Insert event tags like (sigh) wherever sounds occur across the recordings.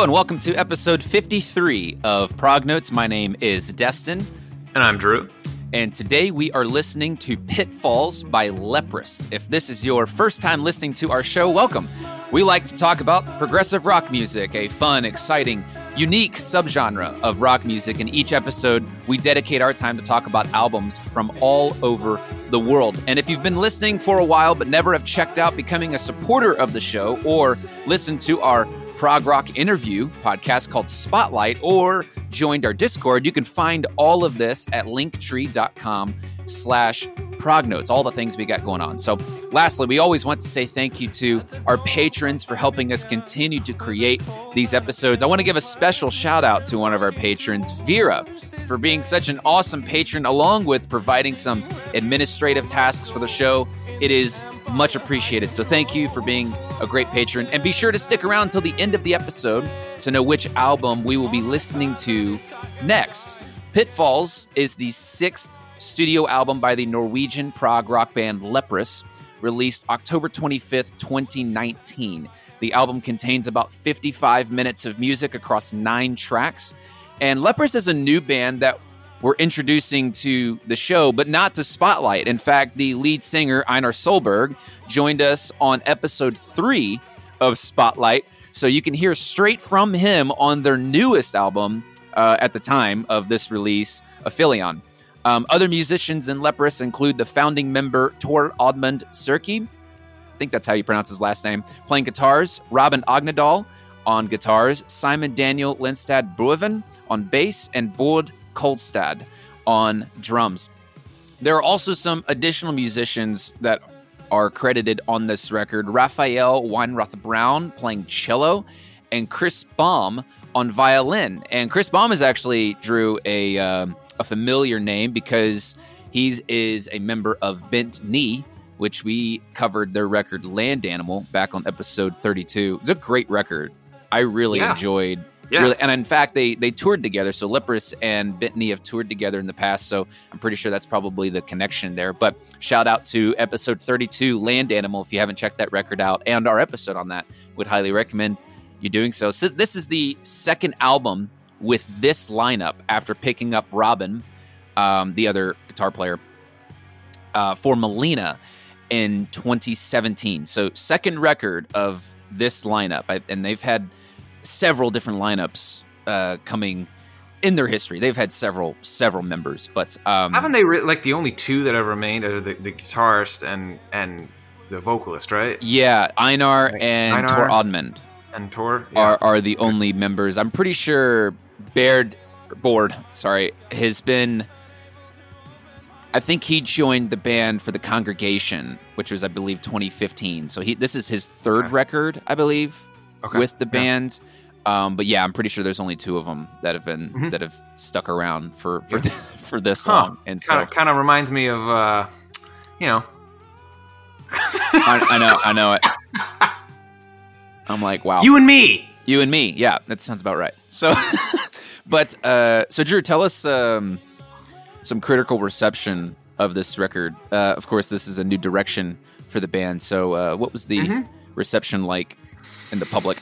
Hello and welcome to episode 53 of Prog Notes. My name is Destin. And I'm Drew. And today we are listening to Pitfalls by Leprous. If this is your first time listening to our show, welcome. We like to talk about progressive rock music, a fun, exciting, unique subgenre of rock music. In each episode, we dedicate our time to talk about albums from all over the world. And if you've been listening for a while but never have checked out becoming a supporter of the show or listened to our prog rock interview podcast called Spotlight or joined our Discord, you can find all of this at linktree.com slash prognotes, all the things we got going on. So lastly, we always want to say thank you to our patrons for helping us continue to create these episodes. I want to give a special shout out to one of our patrons, Vera, for being such an awesome patron, along with providing some administrative tasks for the show. It is much appreciated. So thank you for being a great patron. And be sure to stick around until the end of the episode to know which album we will be listening to next. Pitfalls is the sixth studio album by the Norwegian prog rock band Leprous, released October 25th, 2019. The album contains about 55 minutes of music across nine tracks. And Leprous is a new band that we're introducing to the show, but not to Spotlight. In fact, the lead singer, Einar Solberg, joined us on episode three of Spotlight. So you can hear straight from him on their newest album uh, at the time of this release, Aphelion. Um, other musicians in Leprous include the founding member Tor Oddmund Suhrke. I think that's how you pronounce his last name. Playing guitars, Robin Ognedal on guitars, Simon Daniel Lindstad Børven on bass, and Bård Kolstad on drums. There are also some additional musicians that are credited on this record Raphael Weinroth Brown playing cello, and Chris Baum on violin. And Chris Baum is actually, Drew, a, uh, a familiar name because he is a member of Bent Knee, which we covered their record Land Animal back on episode 32. It's a great record. I really Yeah. enjoyed Yeah. Really, and in fact, they they toured together. So Leprous and Bent Knee have toured together in the past. So I'm pretty sure that's probably the connection there. But shout out to episode 32, Land Animal. If you haven't checked that record out, and our episode on that, would highly recommend you doing so. So this is the second album with this lineup after picking up Robin, um, the other guitar player, uh, for Malina in 2017. So second record of this lineup, I, and they've had several different lineups uh, coming in their history. They've had several several members, but um, Haven't they re- like the only two that have remained are the, the guitarist and and the vocalist, right? yeah, Einar Like, and Einar- Tor Oddmund And Tor are are the only members. I'm pretty sure Baird Board, sorry, has been. I think he joined the band for the Congregation, which was, I believe, 2015. So he this is his third Okay. record, I believe, Okay. with the Yeah. Um, but yeah, I'm pretty sure there's only two of them that have been Mhm. that have stuck around for for Yeah. (laughs) for this Huh. long. And so kind of reminds me of uh, you know. I, I know, I know it. I'm like, wow, You and me. You and me, yeah, that sounds about right. So, (laughs) but uh, so Drew, tell us um, some critical reception of this record. Uh, of course, this is a new direction for the band. So, uh, what was the Mhm. reception like in the public?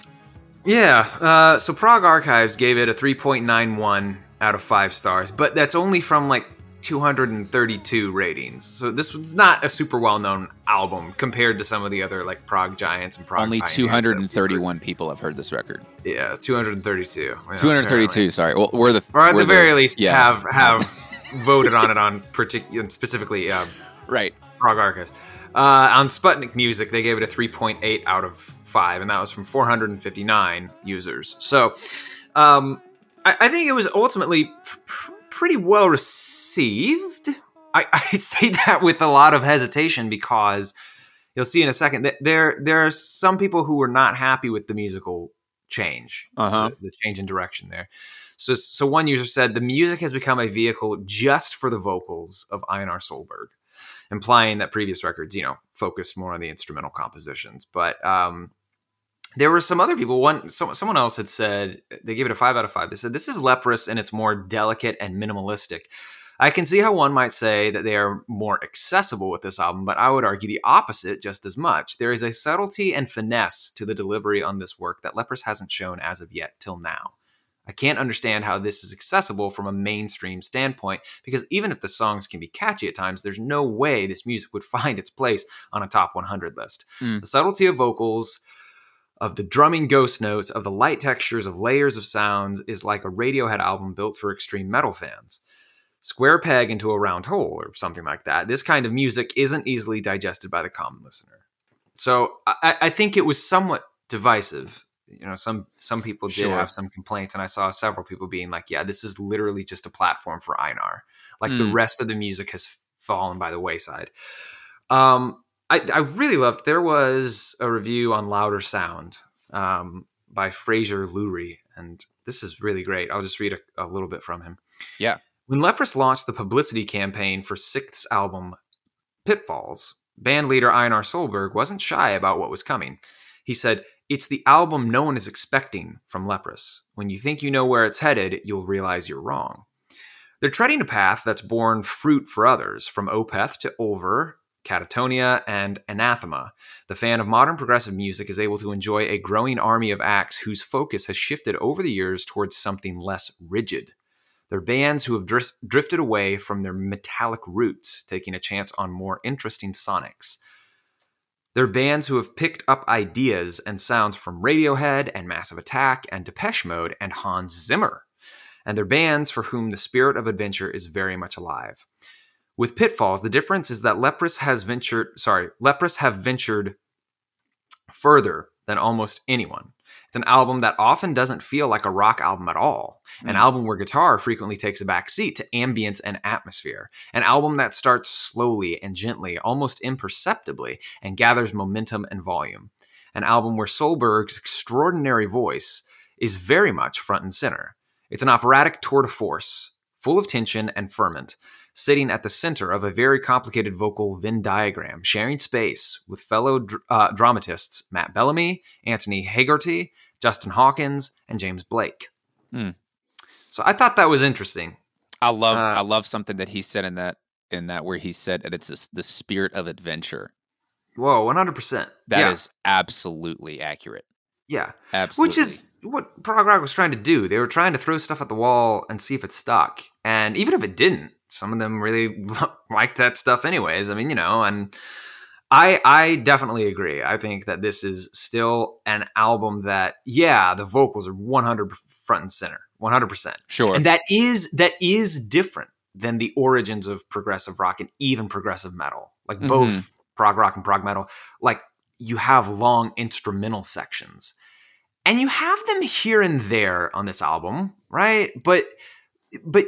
Yeah. Uh, so Prog Archives gave it a 3.91 out of five stars, but that's only from like 232 ratings. So this was not a super well-known album compared to some of the other like prog giants and prog. Only pioneers that we've 231 people have heard this record. Yeah, 232. Yeah, 232. apparently. Sorry, well, we're the Or at the very least, yeah. have have (laughs) voted on it on particular specifically uh, right. Prog Archives. Uh, on Sputnik Music, they gave it a 3.8 out of 5, and that was from 459 users. So um, I, I think it was ultimately pr- pr- pretty well received. I, (laughs) I say that with a lot of hesitation because you'll see in a second that there there are some people who were not happy with the musical change, Uh-huh. the, the change in direction there. So, so one user said the music has become a vehicle just for the vocals of Einar Solberg, implying that previous records, you know, focused more on the instrumental compositions. But um, there were some other people. One, some, someone else had said they gave it a five out of five. They said this is leprous and it's more delicate and minimalistic. I can see how one might say that they are more accessible with this album, but I would argue the opposite just as much. There is a subtlety and finesse to the delivery on this work that Leprous hasn't shown as of yet till now. I can't understand how this is accessible from a mainstream standpoint because even if the songs can be catchy at times, there's no way this music would (laughs) find its place on a top 100 list. Mm. The subtlety of vocals, of the drumming ghost notes, of the light textures, of layers of sounds is like a Radiohead album built for extreme metal fans. Square peg into a round hole, or something like that. This kind of music isn't easily digested by the common listener. So I, I think it was somewhat divisive you know some some people did Sure. have some complaints and i saw several people being like yeah this is literally just a platform for einar like the Mm. rest of the music has fallen by the wayside um i i really loved there was a review on louder sound um by fraser lewry and this is really great i'll just read a, a little bit from him Yeah. when leprous launched the publicity campaign for sixth album pitfalls band leader einar solberg wasn't shy about what was coming he said it's the album no one is expecting from Leprous. When you think you know where it's headed, you'll realize you're wrong. They're treading a path that's borne fruit for others, from Opeth to Ulver, Katatonia, and Anathema. The fan of modern progressive music is able to enjoy a growing army of acts whose focus has shifted over the years towards something less rigid. They're bands who have dris- drifted away from their metallic roots, taking a chance on more interesting sonics. They're bands who have picked up ideas and sounds from Radiohead and Massive Attack and Depeche Mode and Hans Zimmer. And they're bands for whom the spirit of adventure is very much alive. With Pitfalls, the difference is that Leprous has ventured, sorry, Leprous have ventured further than almost anyone. It's an album that often doesn't feel like a rock album at all. An Mm. album where guitar frequently takes a back seat to ambience and atmosphere. An album that starts slowly and gently, almost imperceptibly, and gathers momentum and volume. An album where Solberg's extraordinary voice is very much front and center. It's an operatic tour de force, full of tension and ferment, sitting at the center of a very complicated vocal Venn diagram, sharing space with fellow dr- uh, dramatists Matt Bellamy, Antony Hegarty, Justin Hawkins, and James Blake. Hmm. So I thought that was interesting. I love Uh, I love something that he said in that in that where he said that it's this, the spirit of adventure. Whoa, 100%. That is yeah. absolutely accurate. Yeah. Absolutely. Which is what prog rock was trying to do. They were trying to throw stuff at the wall and see if it stuck. And even if it didn't, some of them really (laughs) like that stuff anyways. I mean, you know, and I I definitely agree. I think that this is still an album that yeah, the vocals are 100 front and center. 100%. sure. And that is that is different than the origins of progressive rock and even progressive metal. Like both Mhm. prog rock and prog metal, like you have long instrumental sections. And you have them here and there on this album, right? But but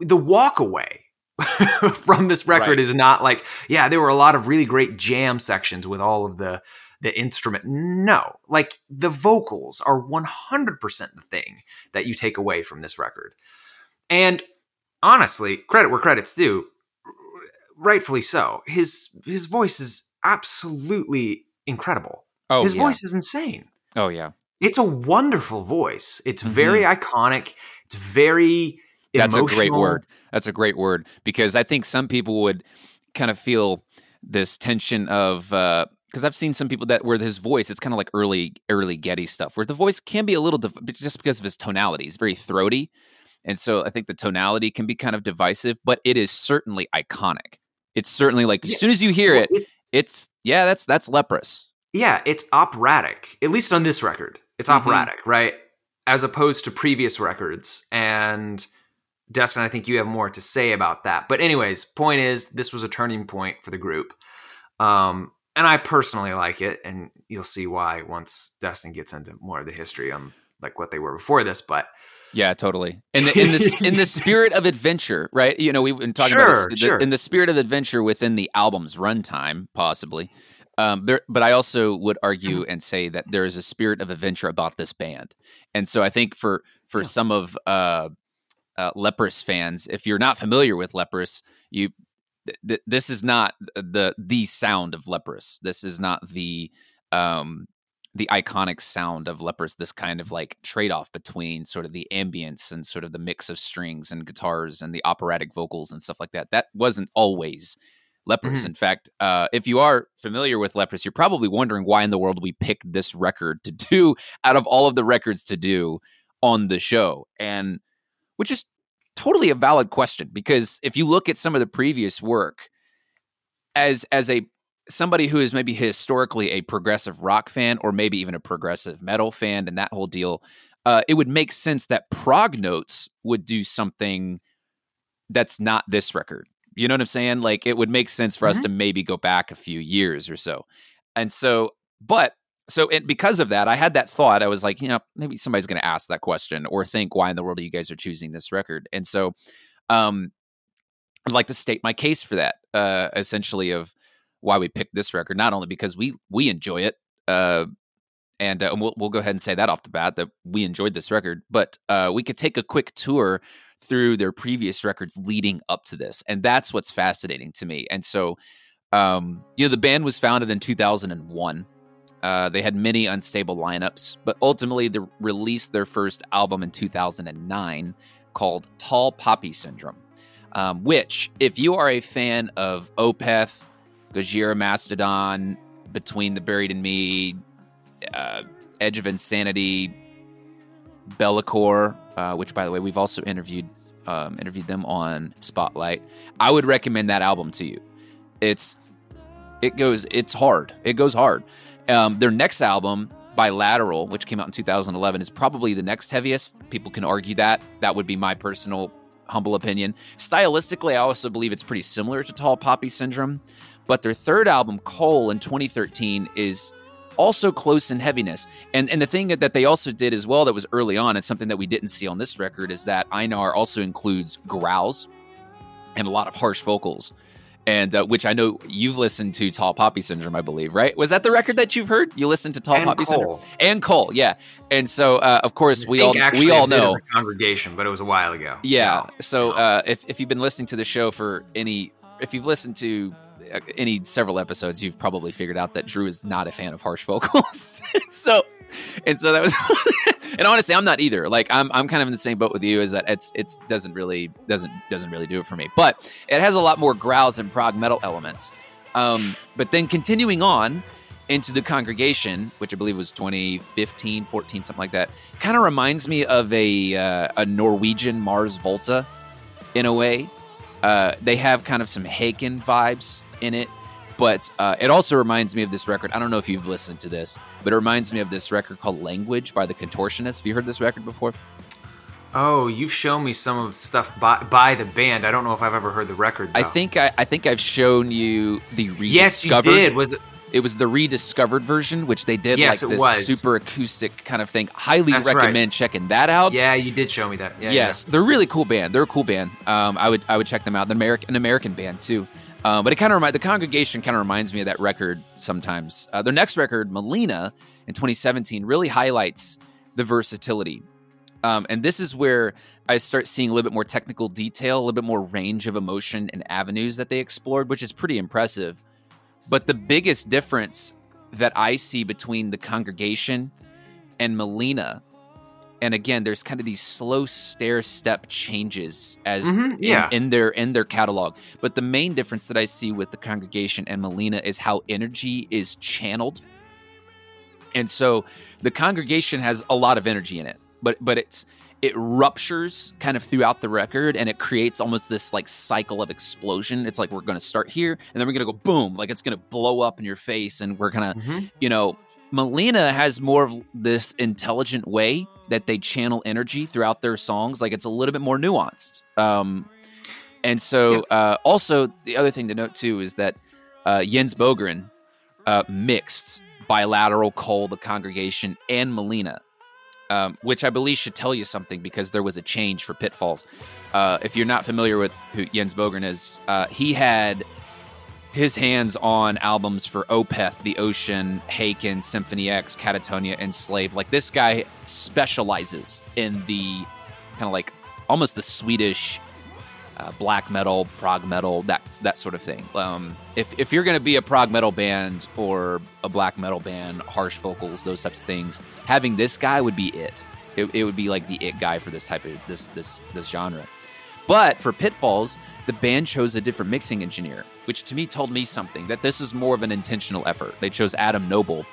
the walk away (laughs) from this record Right. is not like, yeah, there were a lot of really great jam sections with all of the the instrument. No, like the vocals are 100% the thing that you take away from this record. And honestly, credit where credit's due, rightfully so. His his voice is absolutely incredible. oh his yeah. voice is insane. Oh yeah. It's a wonderful voice. It's mm-hmm. very iconic. It's very Mm-hmm. That's emotional. a great word. That's a great word because I think some people would kind of feel this tension of because I've seen some people that where his voice it's kind of like early early Geddy stuff where the voice can be a little div- just because of his tonality. It's very throaty, and so I think the tonality can be kind of divisive, but it is certainly iconic. It's certainly like as Yeah. soon as you hear Well, it, it's- it's yeah, that's that's leprous. Yeah, it's operatic. At least on this record, it's Mhm. operatic, right? As opposed to previous records. And Destin, I think you have more to say about that. But anyways, point is, this was a turning point for the group. Um, and I personally like it, and you'll see why once Destin gets into more of the history on like what they were before this. But Yeah, totally. In the in the in the spirit of adventure, right? You know, we've been talking Sure, about this, the- in the spirit of adventure within the album's runtime, possibly. Um, there, but I also would argue Mm-hmm. and say that there is a spirit of adventure about this band, and so I think for for Yeah. some of uh, uh, Leprous fans, if you're not familiar with Leprous, you th- th- this is not the the sound of Leprous. This is not the um, the iconic sound of Leprous, this kind of like trade off between sort of the ambience and sort of the mix of strings and guitars and the operatic vocals and stuff like that. That wasn't always Leprous. Mhm. In fact, uh, if you are familiar with Leprous, you're probably wondering why in the world we picked this record to (laughs) do out of all of the records to do on the show. And which is totally a valid question because if you look at some of the previous work as as a somebody who is maybe historically a progressive rock fan or maybe even a progressive metal fan and that whole deal uh, it would make sense that prog notes would do something that's not this record you know what i'm saying? Like it would make sense for us Mhm. to maybe go back a few years or so. And so but so and because of that i had that thought i was like you know maybe somebody's going to ask that question or think why in the world are you guys are choosing this record? And so um i'd like to state my case for that uh essentially of why we picked this record not only because we we enjoy it uh and, uh, and we'll, we'll go ahead and say that off the bat that we enjoyed this record but uh we could take a quick tour through their previous records leading up to this and that's what's fascinating to me and so um you know the band was founded in 2001 uh, they had many unstable lineups, but ultimately they released their first album in 2009 called Tall Poppy Syndrome. Um, which, if you are a fan of Opeth, Gojira Mastodon, Between the Buried and Me, uh, Edge of Insanity, Bellacore, uh, which by the way we've also interviewed um, interviewed them on Spotlight. I would recommend that album to you. It's it goes it's hard. It goes hard. Um, their next album, Bilateral, which came out in 2011, is probably the next heaviest. People can argue that. That would be my personal humble opinion. Stylistically, I also believe it's pretty similar to Tall Poppy Syndrome. But their third album, Coal, in 2013, is also close in heaviness. And and the thing that they also did as well that was early on, and something that we didn't see on this record, is that Einar also includes growls and a lot of harsh vocals. And uh, which I know you've listened to Tall Poppy Syndrome, I believe, right? Was that the record that you've heard? You listened to Tall and Poppy Syndrome Coal. and Coal, yeah. And so, uh, of course, we all we all know congregation, but it was a while ago. yeah. So uh, if if you've been listening to the show for any, if you've listened to any several episodes, you've probably figured out that Drew is not a fan of harsh vocals. (laughs) so, and so that was, (laughs) and honestly, I'm not either. Like I'm I'm kind of in the same boat with you. Is that it's it's doesn't really doesn't doesn't really do it for me. But it has a lot more growls and prog metal elements. Um, but then continuing on into the congregation, which I believe was 2015, 14, something like that, kind of reminds me of a uh, a Norwegian Mars Volta in a way. Uh, they have kind of some Haken vibes in it, but uh, it also reminds me of this record. I don't know if you've listened to this, but it reminds me of this record called Language by the Contortionists. Have you heard this record before? Oh, you've shown me some of stuff by, by the band. I don't know if I've ever heard the record. I think I, I think I've shown you the rediscovered. yes, you did. Was it? It was the rediscovered version, which they did Yes, like it this was. super acoustic kind of thing. Highly That's right. recommend checking that out. Yeah, you did show me that. Yeah, yes, they're a really cool band. They're a cool band. Um, I would I would check them out. An American an American band too. Um, but it kind of remind the congregation kind of reminds me of that record sometimes. Uh, their next record, Malina, in 2017, really highlights the versatility. Um, and this is where I start seeing a little bit more technical detail, a little bit more range of emotion and avenues that they explored, which is pretty impressive. But the biggest difference that I see between the congregation and Malina, and again, there's kind of these slow stair step changes as Mhm, in- yeah. in, their in their catalog. But the main difference that I see with the congregation and Malina is how energy is channeled. And so the congregation has a lot of energy in it, but but it's it ruptures kind of throughout the record and it creates almost this like cycle of explosion. It's like we're going to start here and then we're going to go boom, like it's going to blow up in your face and we're going to Mhm. you know, Malina has more of this intelligent way that they channel energy throughout their songs. Like it's a little bit more nuanced. Um, and so, uh, also the other thing to note too is that uh, Jens Bogren uh, mixed bilateral Coal, the congregation, and Malina. Um, which I believe should tell you something because there was a change for Pitfalls. Uh, if you're not familiar with who Jens Bogren is, uh, he had his hands on albums for Opeth, The Ocean, Haken, Symphony X, Katatonia, and Slave. Like this guy specializes in the kind of like almost the Swedish uh, black metal, prog metal, that that sort of thing. Um, if if you're going to be a prog metal band or a black metal band, harsh vocals, those types of things, having this guy would be it. It, it would be like the it guy for this type of this this this genre. But for Pitfalls, the band chose a different mixing engineer, which to me told me something that this is more of an intentional effort. They chose Adam Noble,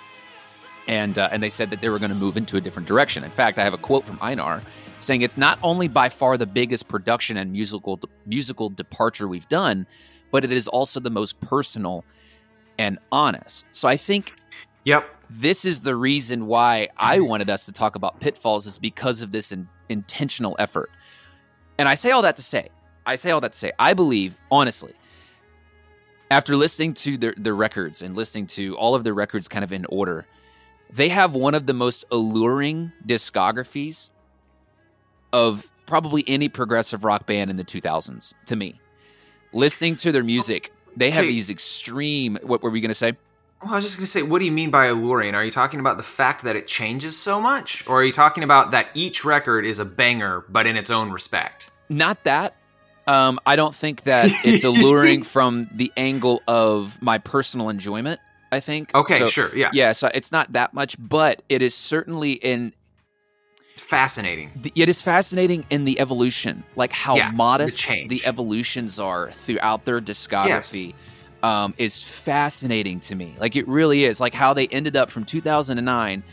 and uh, and they said that they were going to move into a different direction. In fact, I have a quote from Einar saying it's not only by far the biggest production and musical musical departure we've done, but it is also the most personal and honest. So I think Yep. this is the reason why I wanted us to talk about pitfalls is because of this in, intentional effort. And I say all that to say, I say all that to say, I believe honestly, after listening to their their records and listening to all of their records kind of in order, they have one of the most alluring discographies of probably any progressive rock band in the 2000s to me. Listening to their music, they have these extreme. What were we going to say? Well, I was just going to say, what do you mean by alluring? Are you talking about the fact that it changes so much? Or are you talking about that each record is a banger, but in its own respect? Not that. Um, I don't think that (laughs) it's alluring from the angle of my personal enjoyment. I think. Okay, So- sure. Yeah. Yeah, so it's not that much, but it is certainly in. Fascinating. It is fascinating in the evolution, like how Yeah, modest change. the evolutions are throughout their discography. Um, is fascinating to me. Like it really is. Like how they ended up from 2009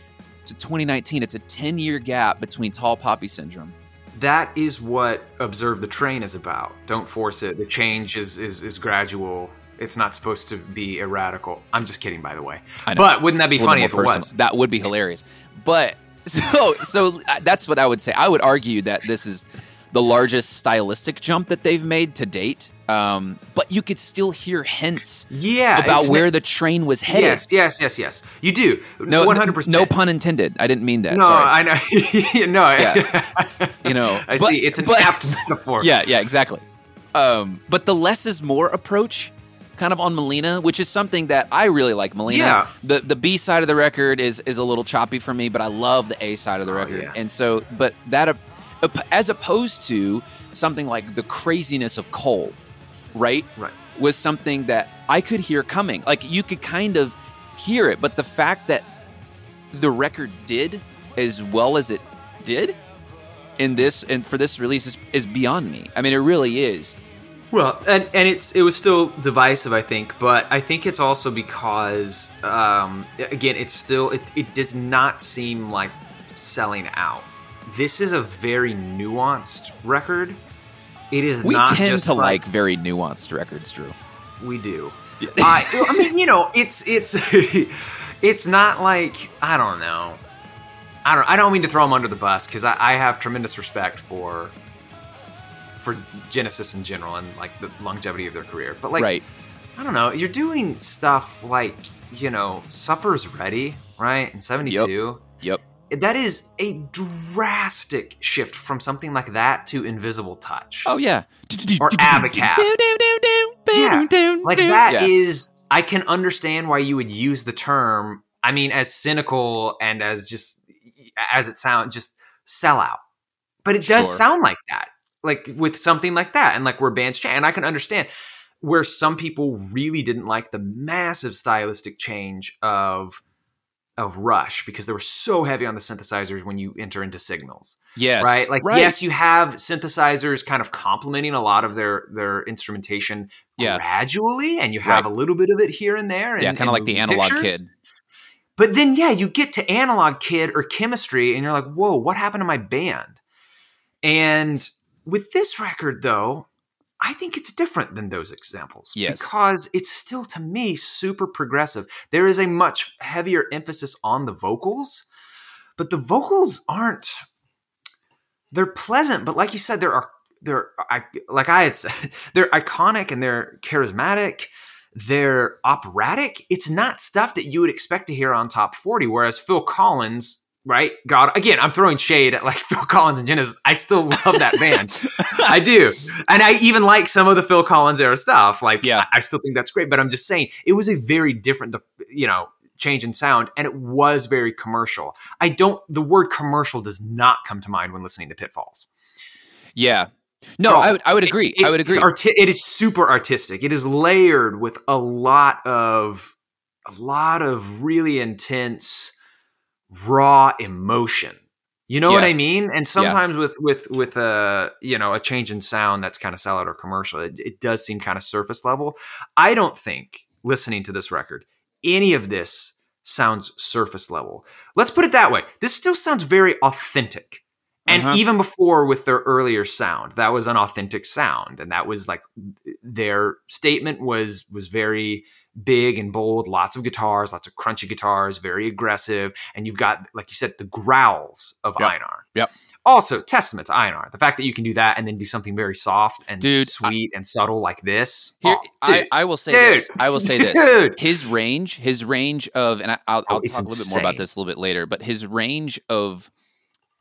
to 2019. It's a 10 year gap between Tall Poppy Syndrome. That is what Observe the Train is about. Don't force it. The change is, is, is gradual. It's not supposed to be a radical. I'm just kidding, by the way. I know. But wouldn't that be It's funny if it was? That would be hilarious. But (laughs) so so uh, that's what I would say. I would argue that this is the largest stylistic jump that they've made to date. Um, but you could still hear hints Yeah. about where the train was headed. Yes, yes, yes, yes. You do. No, 100%. No pun intended. I didn't mean that. No, Sorry. I know. (laughs) no, I- (laughs) You know, I but- see. It's an but- apt (laughs) metaphor. Yeah, yeah, exactly. Um, but the less is more approach, kind of on Malina, which is something that I really like. Malina. Yeah. The the B side of the record is is a little choppy for me, but I love the A side of the Oh, record. yeah. And so, but that as opposed to something like the craziness of Coal, right? Right. Was something that I could hear coming. Like you could kind of hear it, but the fact that the record did as well as it did in this and for this release is, is beyond me. I mean, it really is. Well, and and it's it was still divisive, I think, but I think it's also because um, again, it's still it, it does not seem like selling out. This is a very nuanced record. It is We not tend just to like very nuanced records, Drew. we do. (laughs) I, I mean, you know, it's it's (laughs) it's not like I don't know. I don't. I don't mean to throw them under the bus because I, I have tremendous respect for for Genesis in general and like the longevity of their career. But like, right. I don't know. You're doing stuff like you know, Supper's Ready, right? In '72. Yep. That is a drastic shift from something like that to Invisible Touch. Oh yeah. Or Abacab. Yeah, like that is i can understand why you would use the term i mean as cynical and as just as it sounds just sell out but it does Sure. sound like that like with something like that and like where bands change and i can understand where some people really didn't like the massive stylistic change of of rush because they were so heavy on the synthesizers when you enter into signals Yes. right like Right. yes you have synthesizers kind of complementing a lot of their their instrumentation Yeah. gradually and you have Right. a little bit of it here and there and, Yeah, kind of like the analog pictures. kid. but then yeah you get to analog kid or chemistry and you're like whoa what happened to my band and with this record though i think it's different than those examples Yes. because it's still to me super progressive there is a much heavier emphasis on the vocals but the vocals aren't they're pleasant but like you said there are they're I, like i had said (laughs) they're iconic and they're charismatic they're operatic it's not stuff that you would expect to hear on top 40 whereas phil collins right god again i'm throwing shade at like (laughs) phil collins and genesis i still love that band i do and i even like some of the phil collins era stuff like Yeah. I, I still think that's great but i'm just saying it was a very different you know change in sound and it was very commercial i don't the word commercial does not come to mind when listening to pitfalls Yeah. No, I would I would agree. It, I would agree. Arti- it is super artistic. It is layered with a lot of a lot of really intense raw emotion. You know what I mean? And sometimes with with with a you know a change in sound that's kind of sellout or commercial, it, it does seem kind of surface level. I don't think listening to this record, any of this sounds surface level. Let's put it that way. This still sounds very authentic. And Uh-huh. even before with their earlier sound, that was an authentic sound, and that was like their statement was was very big and bold. Lots of guitars, lots of crunchy guitars, very aggressive, and you've got like you said the growls of Yep. Einar. Yep. Also, testament to Einar, the fact that you can do that and then do something very soft and Dude, sweet and subtle like this. Here, Oh, I, I will say dude, this. I will say this. dude. His range, his range of, and I, I'll, Oh, talk a little bit more about this a little bit later. But his range of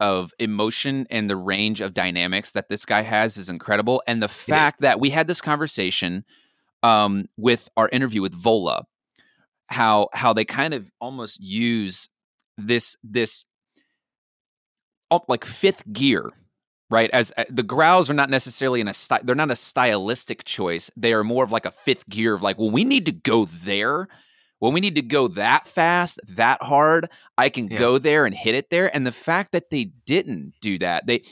of emotion and the range of dynamics that this guy has is incredible. And the fact that we had this conversation um, with our interview with Vola, how how they kind of almost use this this like fifth gear right? As uh, the growls are not necessarily in a sty- they're not a stylistic choice. They are more of like a fifth gear of like well we need to go there when we need to go that fast that hard i can Yeah. go there and hit it there and the fact that they didn't do that they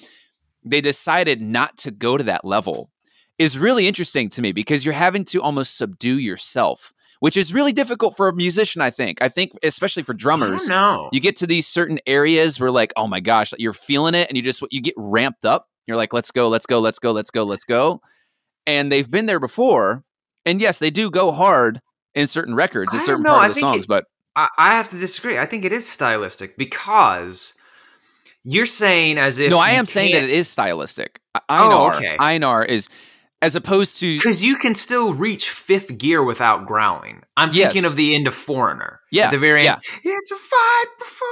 they decided not to go to that level is really interesting to me because you're having to almost subdue yourself which is really difficult for a musician i think. I think especially for drummers No, you get to these certain areas where like oh my gosh you're feeling it and you just you get ramped up. You're like let's go let's go let's go let's go let's go and they've been there before and yes they do go hard in certain records in certain know. part I of the songs it- but I, I have to disagree. I think it is stylistic because you're saying as if no i am saying that it is stylistic I- Oh, okay. einar is as opposed to Because you can still reach fifth gear without growling. I'm Yes. thinking of the end of Foreigner. Yeah, At the very yeah. end. It's a fight before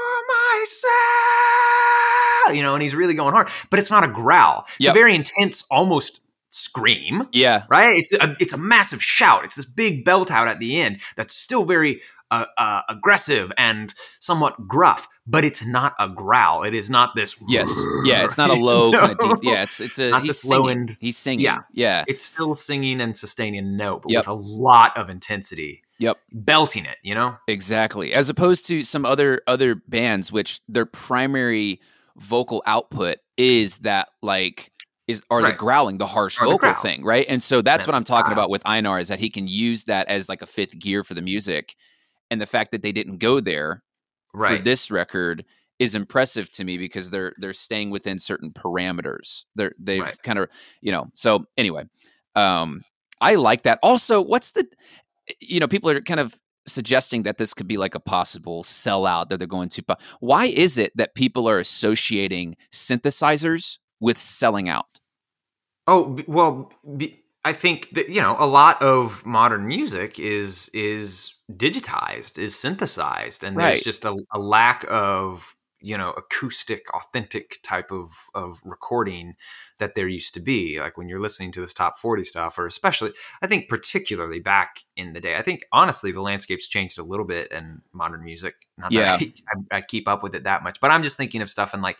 myself. You know, and he's really going hard. But it's not a growl. It's Yep. a very intense, almost scream. yeah Right? It's a, it's a massive shout. It's this big belt out at the end that's still very uh, uh, aggressive and somewhat gruff, but it's not a growl. It is not this. yes (laughs) yeah it's not a low (laughs) kind of deep yeah it's it's a Not he's singing. end- he's singing Yeah. yeah It's still singing and sustaining a note, but Yep. with a lot of intensity. Yep. Belting it, you know? Exactly. As opposed to some other other bands which their primary vocal output is that like is are the growling, the harsh vocal growls. thing, right? And so that's, That's what I'm talking about with Einar is that he can use that as like a fifth gear for the music. And the fact that they didn't go there Right. for this record is impressive to me because they're they're staying within certain parameters. They're they've Right. kind of you know. So anyway, um, I like that. Also, what's the you know people are kind of suggesting that this could be like a possible sellout that they're going to. Why is it that people are associating synthesizers with selling out? Oh well, I think that you know a lot of modern music is is digitized, is synthesized, and Right. there's just a, a lack of you know acoustic, authentic type of of recording that there used to be. Like when you're listening to this top forty stuff, or especially, I think particularly back in the day. I think honestly the landscape's changed a little bit in modern music. Not Yeah. that (laughs) I, I keep up with it that much, but I'm just thinking of stuff in like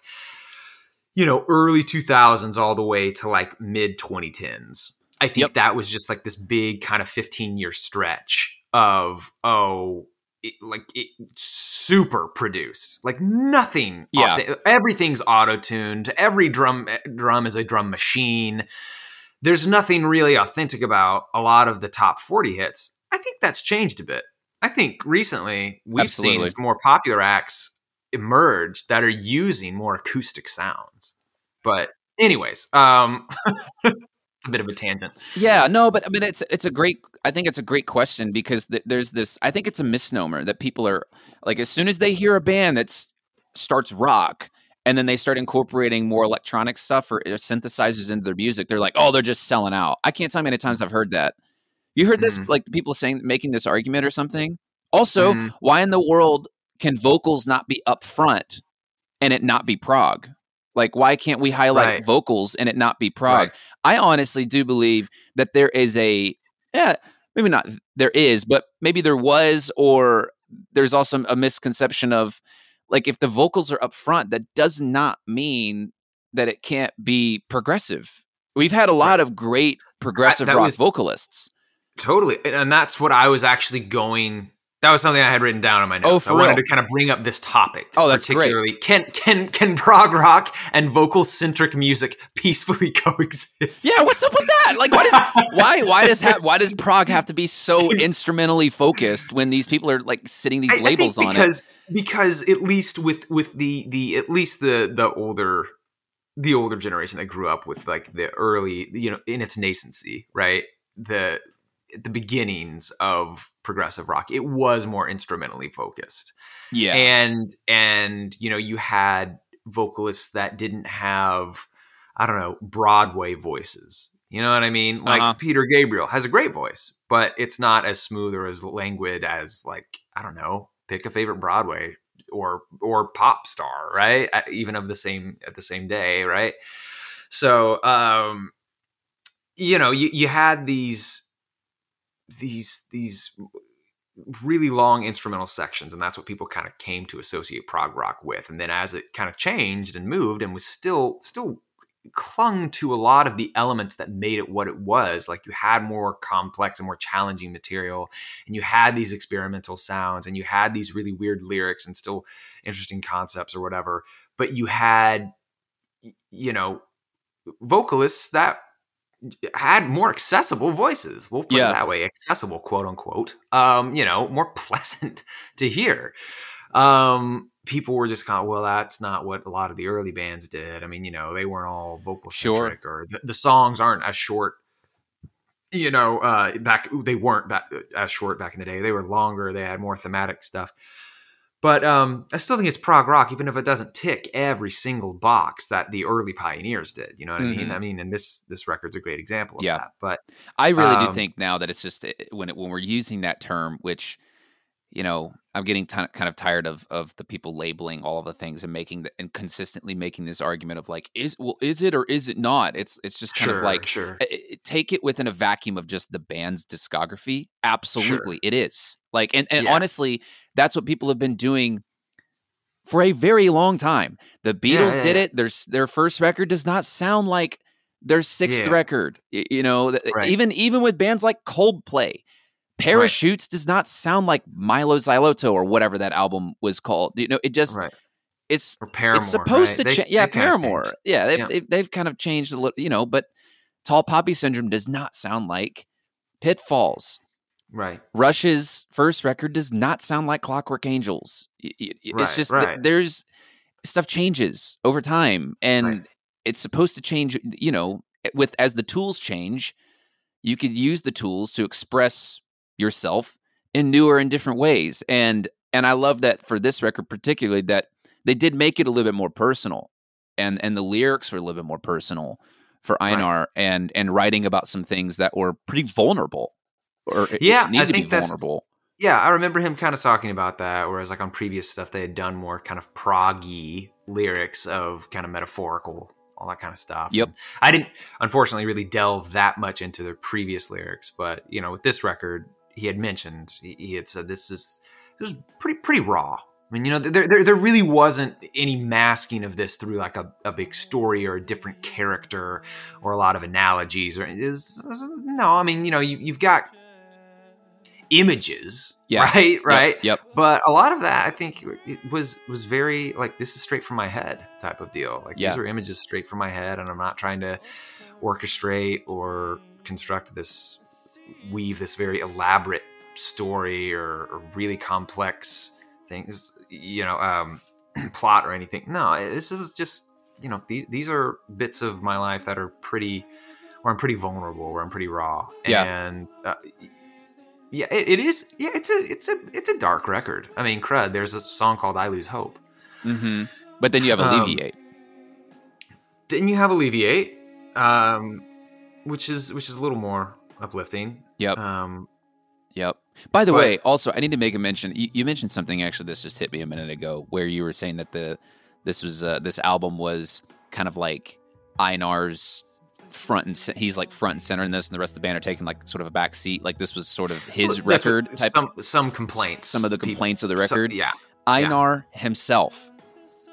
you know, early 2000s all the way to like mid 2010s. I think Yep. that was just like this big kind of 15 year stretch of, oh, it, like it super produced, like nothing. Yeah. auth- everything's auto tuned. Every drum eh, drum is a drum machine. There's nothing really authentic about a lot of the top 40 hits. I think that's changed a bit. I think recently we've Absolutely. seen some more popular acts emerge that are using more acoustic sounds. But anyways, um (laughs) a bit of a tangent. Yeah, no, but I mean, it's it's a great. I think it's a great question because th- there's this. I think it's a misnomer that people are like as soon as they hear a band that starts rock and then they start incorporating more electronic stuff or, or synthesizers into their music, they're like, oh, they're just selling out. I can't tell how many times I've heard that. You heard this, Mhm. like people saying making this argument or something. Also, Mhm. why in the world can vocals not be up front and it not be prog? Like, why can't we highlight Right. vocals and it not be prog? Right. I honestly do believe that there is a, yeah, maybe not there is, but maybe there was, or there's also a misconception of like if the vocals are up front, that does not mean that it can't be progressive We've had a lot of great progressive that rock vocalists. Totally, and that's what I was actually going. That was something I had written down on my oh, notes. Oh, I wanted to kind of bring up this topic. Oh, that's great. particularly can can can prog rock and vocal centric music peacefully (laughs) coexist? Yeah, what's up with that? Like, why does why why does ha- why does prog have to be so (laughs) instrumentally focused when these people are like sitting these I- I labels on it? because because at least with with the the at least the the older the older generation that grew up with like the early you know in its nascency right the the beginnings of progressive rock. It was more instrumentally focused. Yeah, and and you know you had vocalists that didn't have i don't know broadway voices. You know what i mean? Like Uh-huh. peter gabriel has a great voice but it's not as smooth or as languid as like i don't know pick a favorite broadway or or pop star right? Even of the same at the same day right? So um you know you, you had these these these really long instrumental sections and that's what people kind of came to associate prog rock with. And then as it kind of changed and moved and was still still clung to a lot of the elements that made it what it was like you had more complex and more challenging material and you had these experimental sounds and you had these really weird lyrics and still interesting concepts or whatever but you had you know vocalists that had more accessible voices. We'll put Yeah. it that way, accessible, quote unquote. Um, you know, more (laughs) pleasant to hear. Um, people were just kind of, well, that's not what a lot of the early bands did. I mean, you know, they weren't all vocal Sure. centric, or the, the songs aren't as short. You know, uh, back they weren't back, as short back in the day. They were longer. They had more thematic stuff. But um, I still think it's prog rock, even if it doesn't tick every single box that the early pioneers did. You know what I mean? Mhm. I mean, and this this record's a great example of Yeah. that. But I really do um, think now that it's just eh, when it, when we're using that term, which you know, I'm getting ti- kind of tired of of the people labeling all of the things and making the, and consistently making this argument of like, is well, is it or is it not? It's it's just kind sure, of like sure, I- I- take it within a vacuum of just the band's discography absolutely it is like and, and Yeah. honestly that's what people have been doing for a very long time the beatles yeah, did it their their first record does not sound like their sixth Yeah. record you know Right. even even with bands like coldplay parachutes does not sound like mylo xyloto or whatever that album was called you know it just right. it's Or Paramore. it's supposed right? to They- change. Yeah, they kinda Paramore. Yeah, they've, Yeah. They've, they've kind of changed a little, you know, but Tall Poppy Syndrome does not sound like Pitfalls. Right. Rush's first record does not sound like Clockwork Angels. Y- Right, it's just right. there's stuff changes over time, and Right. it's supposed to change. You know, with as the tools change, you could use the tools to express yourself in newer and different ways. And and I love that for this record particularly that they did make it a little bit more personal, and and the lyrics were a little bit more personal for. Einar and and writing about some things that were pretty vulnerable or Yeah, I to think be that's- vulnerable. Yeah, I remember him kind of talking about that. Whereas, like on previous stuff, they had done more kind of proggy lyrics of kind of metaphorical, all that kind of stuff. Yep. And I didn't, unfortunately, really delve that much into their previous lyrics. But you know, with this record, he had mentioned he, he had said this is this is pretty pretty raw. I mean, you know, there, there, there really wasn't any masking of this through like a, a big story or a different character or a lot of analogies or is no. I mean, you know, you, you've got images, Yeah. right, right. Yep. But a lot of that, I think, was was very like this is straight from my head type of deal. Like Yeah. these are images straight from my head, and I'm not trying to orchestrate or construct this, weave this very elaborate story or, or really complex things, you know, um, (clears throat) plot or anything. No, this is just you know these these are bits of my life that are pretty, where I'm pretty vulnerable, where I'm pretty raw, Yeah. and. Uh, yeah, it, it is. Yeah, it's a it's a it's a dark record. I mean, crud. There's a song called "I Lose Hope." hmm But then you have Um, Alleviate. Then you have "Alleviate," um, which is which is a little more uplifting. Yep. Um, Yep. By the but- way, also I need to make a mention. You, you mentioned something actually. This just hit me a minute ago, where you were saying that the this was uh, this album was kind of like Einar's front and he's like front and center in this, and the rest of the band are taking like sort of a back seat. Like this was sort of his that's what- record type. Some some complaints. some of the People- complaints of the some- record. yeah. Einar himself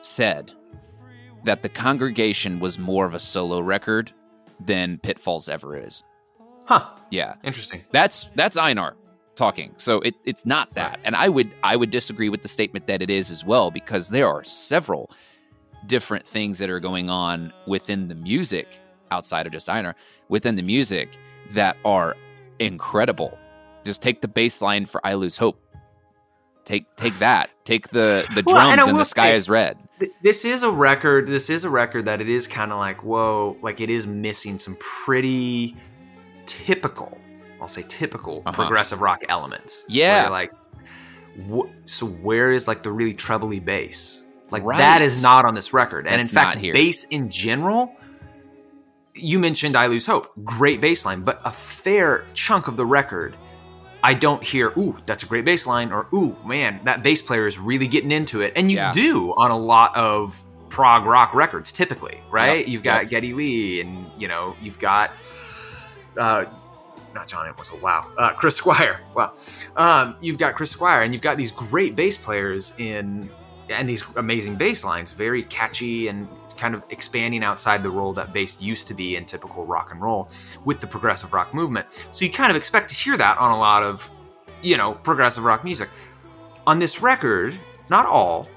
said that the congregation was more of a solo record than Pitfalls ever is. Huh. Yeah. Interesting. That's that's Einar talking. So it, it's not that. And I would I would disagree with the statement that it is as well because there are several different things that are going on within the music outside of just Einar within the music that are incredible. Just take the bass line for I Lose Hope. Take take that. Take the the Well, and drums and, the sky say- is red. Th- This is a record. This is a record that it is kind of like whoa, like it is missing some pretty typical. I'll say typical Uh-huh. progressive rock elements. Yeah. like, wh- so where is like the really trebly bass? Like Right. that is not on this record. and in fact, bass in general. You mentioned "I Lose Hope," great bass line, but a fair chunk of the record I don't hear, ooh, that's a great bass line, or ooh, man, that bass player is really getting into it. And you Yeah. do on a lot of prog rock records, typically, right? Yep, You've got yep. Geddy Lee, and you know, you've got uh not John Entwistle, wow. Uh Chris Squire. (laughs) Wow. Um, you've got Chris Squire, and you've got these great bass players in and these amazing bass lines, very catchy and kind of expanding outside the role that bass used to be in typical rock and roll with the progressive rock movement. So you kind of expect to hear that on a lot of, you know, progressive rock music. On this record, not all,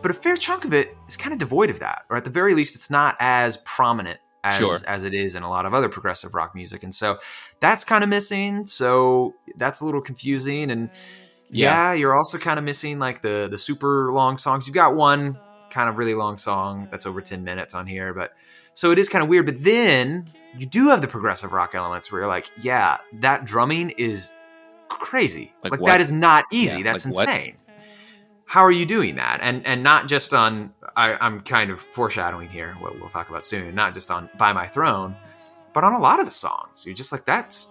but a fair chunk of it is kind of devoid of that, or at the very least, it's not as prominent as Sure. as it is in a lot of other progressive rock music, and so that's kind of missing. So that's a little confusing, and Yeah. yeah, you're also kind of missing like the the super long songs. You've got one kind of really long song that's over 10 minutes on here, but so it is kind of weird. But then you do have the progressive rock elements where you're like, yeah, that drumming is crazy. Like Like, that is not easy. Yeah, that's like what? insane. How are you doing that? And and not just on I, I'm kind of foreshadowing here what we'll talk about soon, not just on By My Throne, but on a lot of the songs. You're just like, that's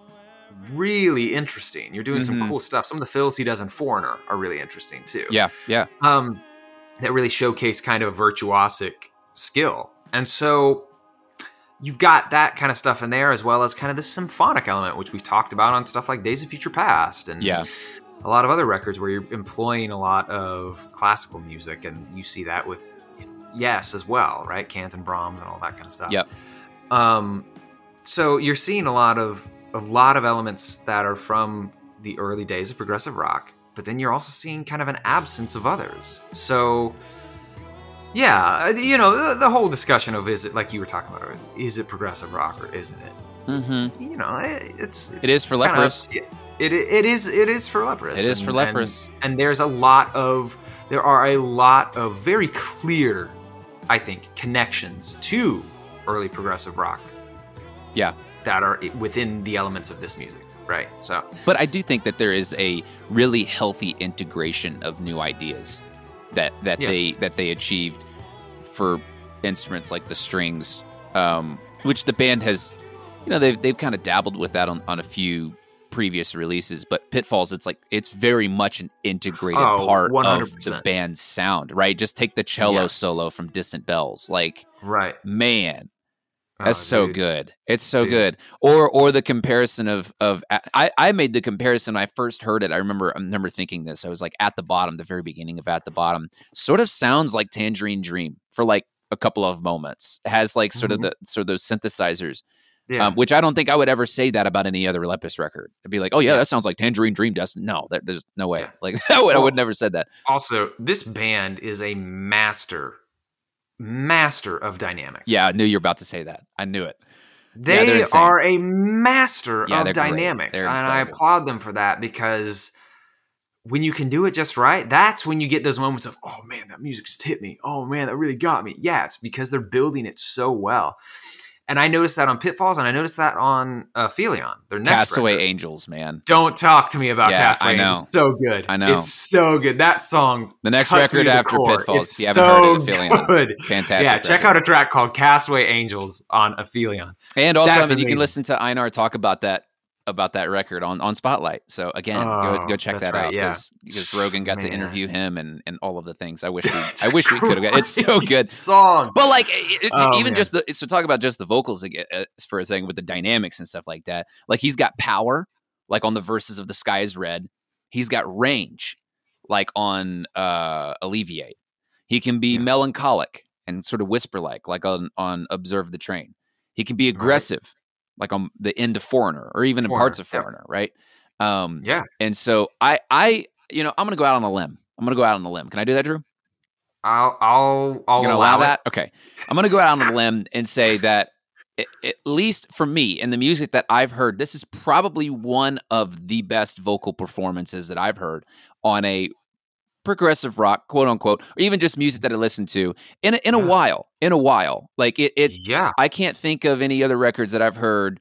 really interesting. You're doing Mhm. some cool stuff. Some of the fills he does in Foreigner are really interesting too Yeah, yeah. um, that really showcase kind of a virtuosic skill. And so you've got that kind of stuff in there, as well as kind of the symphonic element, which we've talked about on stuff like Days of Future Past and Yeah. a lot of other records where you're employing a lot of classical music, and you see that with Yes as well, right? Cans and Brahms and all that kind of stuff. Yep. Um, so you're seeing a lot of a lot of elements that are from the early days of progressive rock, but then you're also seeing kind of an absence of others. So yeah, uh, you know the, the whole discussion of is it like you were talking about, is it progressive rock or isn't it? Mm-hmm. You know, it- it's, it's It is for Leprous. It, it is it is for leprous. It is for And- Leprous. and, and there's a lot of there are a lot of very clear, I think, connections to early progressive rock. Yeah. that are within the elements of this music, right? So But I do think that there is a really healthy integration of new ideas that that Yeah. they that they achieved for instruments like the strings, um, which the band has, you know, they've they've kind of dabbled with that on, on a few previous releases. But Pitfalls, it's like it's very much an integrated Oh, part of the 100%. band's sound, right? Just take the cello Yeah. solo from Distant Bells, like right, man, Oh, that's so dude. good. It's so Dude. good. Or or the comparison of of I I made the comparison when I first heard it. I remember I remember thinking this. I was like at the bottom, the very beginning of at the bottom, sort of sounds like Tangerine Dream for like a couple of moments. It has like sort Mhm. of the sort of those synthesizers, Yeah, um, which I don't think I would ever say that about any other Leprous record. I'd be like, oh yeah, Yeah. that sounds like Tangerine Dream does. No, there, there's no way. Yeah. Like (laughs) I would, I would never said that. also this band is a master, master of dynamics. Yeah, I knew you were about to say that. I knew it. They they're a master Yeah, of dynamics, and I applaud them for that because when you can do it just right, that's when you get those moments of, oh man, that music just hit me. Oh man, that really got me. Yeah, it's because they're building it so well. And I noticed that on Pitfalls, and I noticed that on uh, Aphelion, their next Castaway record. Angels, man. Don't talk to me about Yeah, Castaway. I know. It's so good. I know. It's so good. That song. The next record after core. Pitfalls, It's if you haven't heard it, good. Fantastic. Yeah, check record. out a track called Castaway Angels on Aphelion. And also, I That's mean, you can listen to Einar talk about that about that record on, on Spotlight. So again, go Oh, go check that right, out yeah. because Rogan got to interview him and, and all of the things. I wish we (laughs) I wish we could have got. It's so good. Song. But like it, Oh, even man. just the so talk about just the vocals again uh, for a second with the dynamics and stuff like that. Like he's got power, like on the verses of "The Sky Is Red." He's got range, like on uh, "Alleviate." He can be Yeah. melancholic and sort of whisper like, like on on "Observe the Train." He can be aggressive, like on the end of Foreigner or even in parts of Foreigner. Foreigner, right? Um, Yeah. and so I, I, you know, I'm gonna go out on a limb. I'm gonna go out on a limb. Can I do that, Drew? I'll I'll I'll allow, allow that? Okay. I'm gonna go out on a limb and say that at least for me and the music that I've heard, this is probably one of the best vocal performances that I've heard on a progressive rock, quote unquote, or even just music that I listen to in a, in a Yeah. while. In a while, like it, it yeah. I can't think of any other records that I've heard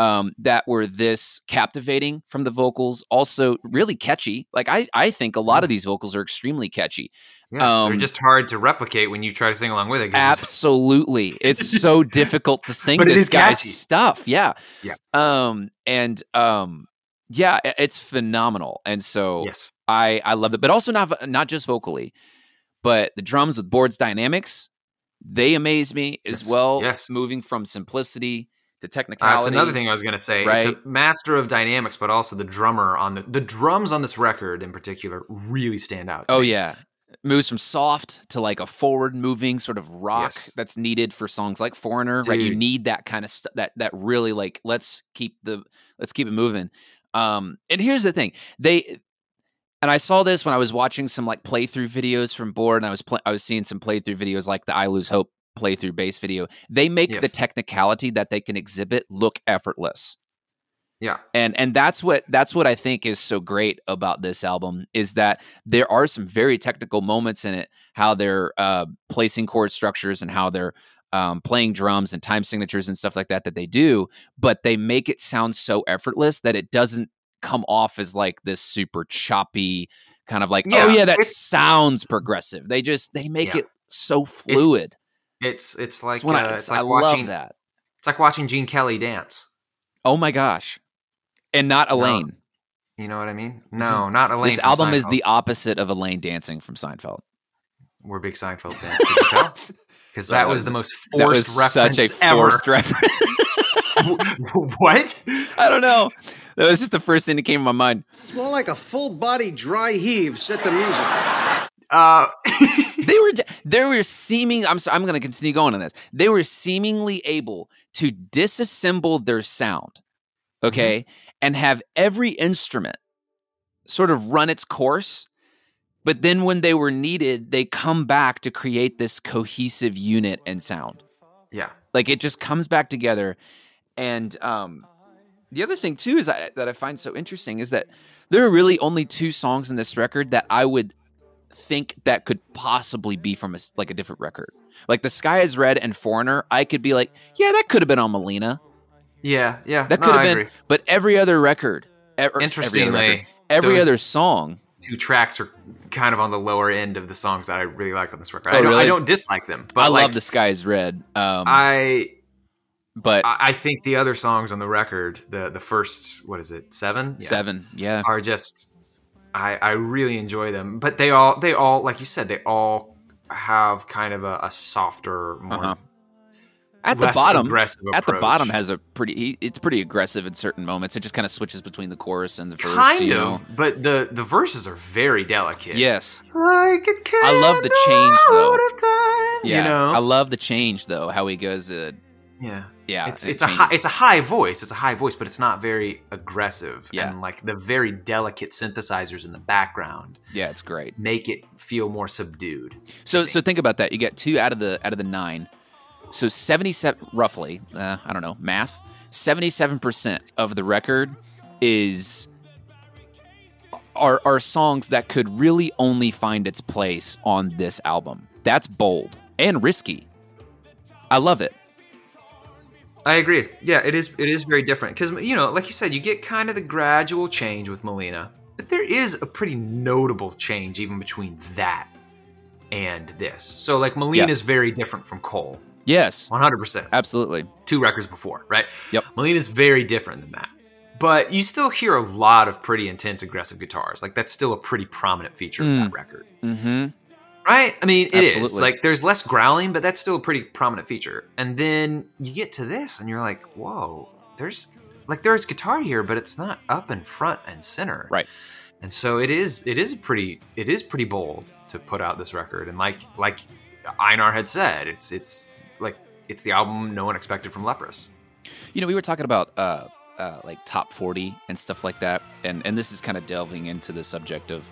um, that were this captivating from the vocals. Also, really catchy. Like I, I think a lot of these vocals are extremely catchy. Yeah. um, They're just hard to replicate when you try to sing along with it. it's- Absolutely, it's so (laughs) difficult to sing this guy's catchy. stuff. Yeah, Yeah. Um, and um, yeah, it's phenomenal. And so Yes. I, I love it. But also not not just vocally, but the drums with Baard's dynamics, they amaze me as Yes, well. yes. moving from simplicity to Uh, technicality. That's another thing I was going to say. It's a master of dynamics, but also the drummer on the the drums on this record in particular really stand out. Oh me. yeah. Moves from soft to like a forward moving sort of rock Yes. that's needed for songs like Foreigner, right? You need that kind of stuff that that really like let's keep the let's keep it moving. Um and here's the thing. They and I saw this when I was watching some like playthrough videos from Baard and I was pl- I was seeing some playthrough videos like the I Lose Hope playthrough bass video. They make the technicality that they can exhibit look effortless Yeah. and and that's what that's what I think is so great about this album is that there are some very technical moments in it how they're uh, placing chord structures and how they're um, playing drums and time signatures and stuff like that that they do but they make it sound so effortless that it doesn't come off as like this super choppy kind of like oh Yeah, yeah that sounds progressive they just they make Yeah. it so fluid It's it's like It's when I, uh, it's like I watching love that it's like watching Gene Kelly dance. oh my gosh and not No, Elaine You know what I mean? No, not Elaine. this album is the opposite of Elaine dancing from Seinfeld. We're big Seinfeld fans. (laughs) Did you tell? Because That that was was- the most That was forced such reference a forced reference. ever. (laughs) (laughs) what? I don't know. That was just the first thing that came to my mind. It's more like a full body dry heave. Set the music. Uh, (laughs) They were they were seeming. I'm sorry, I'm going to continue going on this. They were seemingly able to disassemble their sound, okay, and have every instrument sort of run its course. But then when they were needed, they come back to create this cohesive unit and sound. yeah. like it just comes back together and um the other thing too is that, that i find so interesting is that there are really only two songs in this record that i would think that could possibly be from a, like a different record like the sky is red and foreigner i could be like yeah that could have been on malina Yeah, yeah. that no, could have I been agree. but every other record or every other, Interestingly, record, every other song two tracks are kind of on the lower end of the songs that I really like on this record. Oh, I, don't, really? I don't dislike them, but i like, love the sky is red um I but I I think the other songs on the record, the the first what is it, seven? Yeah, seven yeah are just I I really enjoy them. But they all they all like you said, they all have kind of a, a softer, more Uh-huh. At the bottom at the bottom has a pretty he, it's pretty aggressive in certain moments it just kind of switches between the chorus and the verse kind you of, know? but the the verses are very delicate. yes Like I love the change, though. candle out of time, yeah You know, i love the change though how he goes uh, yeah. yeah it's it it's a high, it's a high voice. It's a high voice, but it's not very aggressive. Yeah. and like the very delicate synthesizers in the background yeah it's great make it feel more subdued. so so think about that you get two out of the out of the nine so 77 roughly uh, i don't know math 77% of the record is are are songs that could really only find its place on this album that's bold and risky i love it I agree. Yeah, it is. It is very different because you know, like you said, you get kind of the gradual change with Malina, but there is a pretty notable change even between that and this. So, like, Malina Yeah. is very different from Coal, yes one hundred percent. absolutely Two records before, right? Yep. Malina is very different than that, but you still hear a lot of pretty intense, aggressive guitars. Like that's still a pretty prominent feature of Mm. that record. mm-hmm Right? I mean, it is Absolutely. Like, there's less growling, but that's still a pretty prominent feature. And then you get to this, and you're like, whoa, there's like there's guitar here, but it's not up in front and center. Right. And so it is. It is pretty. It is pretty bold to put out this record. And like like Einar had said, it's it's like it's the album no one expected from Leprous. You know, we were talking about uh, uh, like top 40 and stuff like that, and and this is kind of delving into the subject of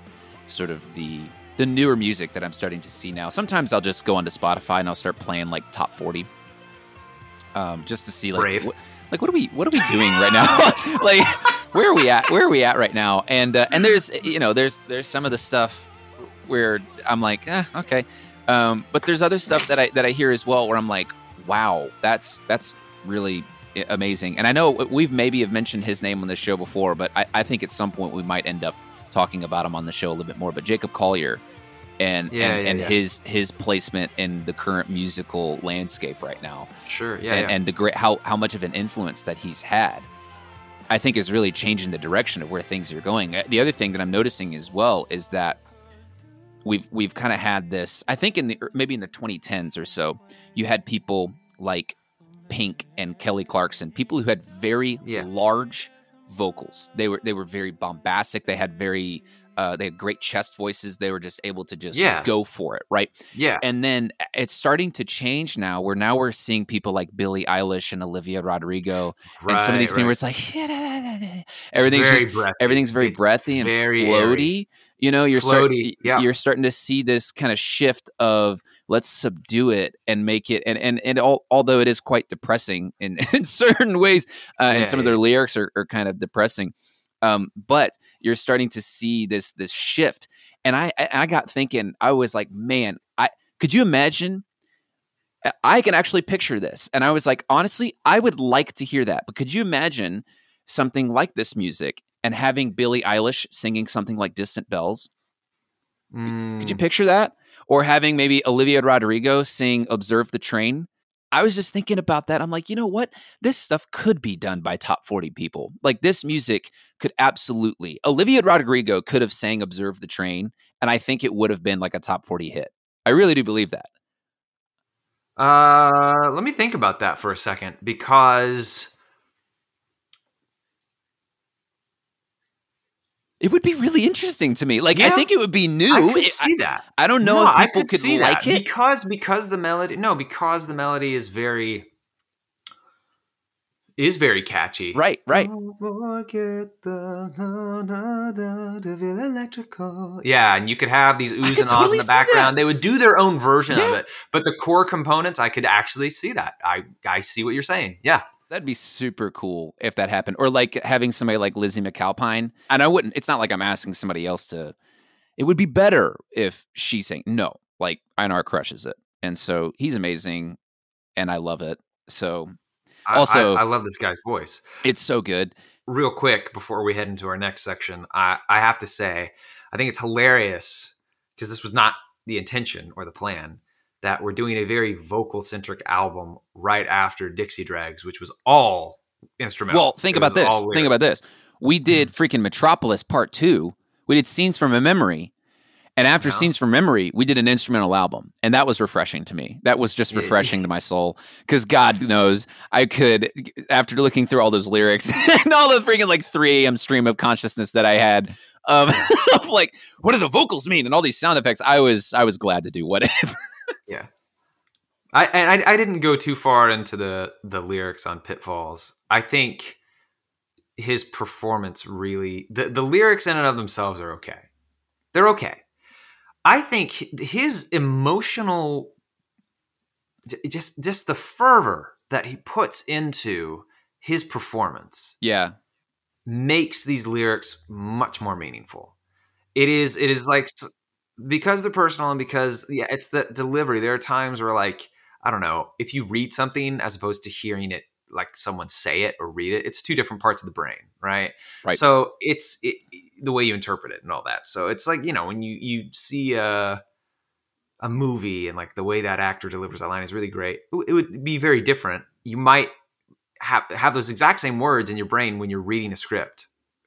sort of the the newer music that I'm starting to see now. Sometimes I'll just go onto Spotify and I'll start playing like top 40, um, just to see like wh- like what are we what are we doing right now? (laughs) like where are we at? Where are we at right now? And uh, and there's you know there's there's some of the stuff where I'm like eh, okay, um, but there's other stuff that I that I hear as well where I'm like wow that's that's really amazing. And I know we've maybe have mentioned his name on the show before, but I, I think at some point we might end up talking about him on the show a little bit more. But Jacob Collier and Yeah, and, yeah, and yeah. his his placement in the current musical landscape right now Sure, yeah, and, and the great how how much of an influence that he's had i think is really changing the direction of where things are going Uh, the other thing that i'm noticing as well is that we've we've kind of had this i think in the maybe in the 2010s or so you had people like pink and kelly clarkson people who had very Yeah. large vocals they were they were very bombastic they had very uh, they had great chest voices they were just able to just Yeah. go for it right yeah. and then it's starting to change now where now we're seeing people like Billie Eilish and Olivia Rodrigo and some of these Right, people it's like (laughs) It's everything's very just breathy. everything's very It's breathy and very floaty airy. You know you're Floaty, starting yeah. you're starting to see this kind of shift of let's subdue it and make it and and, and all, although it is quite depressing in, (laughs) in certain ways uh, and Yeah, some of their lyrics are, are kind of depressing um, but you're starting to see this this shift and I I I got thinking I was like man I could you imagine I can actually picture this. And I was like, honestly, I would like to hear that. But could you imagine something like this music and having Billie Eilish singing something like Distant Bells? Could you Mm, picture that? Or having maybe Olivia Rodrigo sing Observe the Train? I was just thinking about that. I'm like, you know what? This stuff could be done by top 40 people. Like this music could absolutely. Olivia Rodrigo could have sang Observe the Train, and I think it would have been like a top 40 hit. I really do believe that. Uh, let me think about that for a second because It would be really interesting to me. Like I think it would be new. I could see that. I, I don't know No, if I people could could, see like that it. because because the melody. No, because the melody is very is very catchy. Right, right. Oh, electrical. Yeah, and you could have these oohs and ahs totally in the background. They would do their own version of it, but the core components, I could actually see that. I I see what you're saying. Yeah, That'd be super cool if that happened. Or like having somebody like Lizzy McAlpine. And I wouldn't. It's not like I'm asking somebody else to. It would be better if she sang. No, like Einar crushes it, and so he's amazing, and I love it. So I- Also- I, I love this guy's voice. it's so good. real quick before we head into our next section, I, I have to say, I think it's hilarious because this was not the intention or the plan that we're doing a very vocal centric album right after Dixie Dregs, which was all instrumental. Well, think It about this. Think about this. We did freaking Metropolis Part Two. We did scenes from a memory, and after scenes from memory, we did an instrumental album, and that was refreshing to me. That was just refreshing to my (laughs) soul because God knows I could, after looking through all those lyrics (laughs) and all the freaking like 3 a.m. stream of consciousness that I had. Um, (laughs) of like, what do the vocals mean? And all these sound effects. I was, I was glad to do whatever. I, I, I didn't go too far into the the lyrics on Pitfalls. I think his performance really the, the lyrics in and of themselves are okay. They're okay. I think his emotional just just the fervor that he puts into his performance yeah, makes these lyrics much more meaningful. It is it is like because they're personal and because yeah, it's the delivery. There are times where like I don't know if you read something as opposed to hearing it like someone say it or read it. It's two different parts of the brain, right? Right. So it's it, the way you interpret it and all that. So it's like you know when you you see a a movie and like the way that actor delivers that line is really great. It would- it would be very different. You might have have those exact same words in your brain when you're reading a script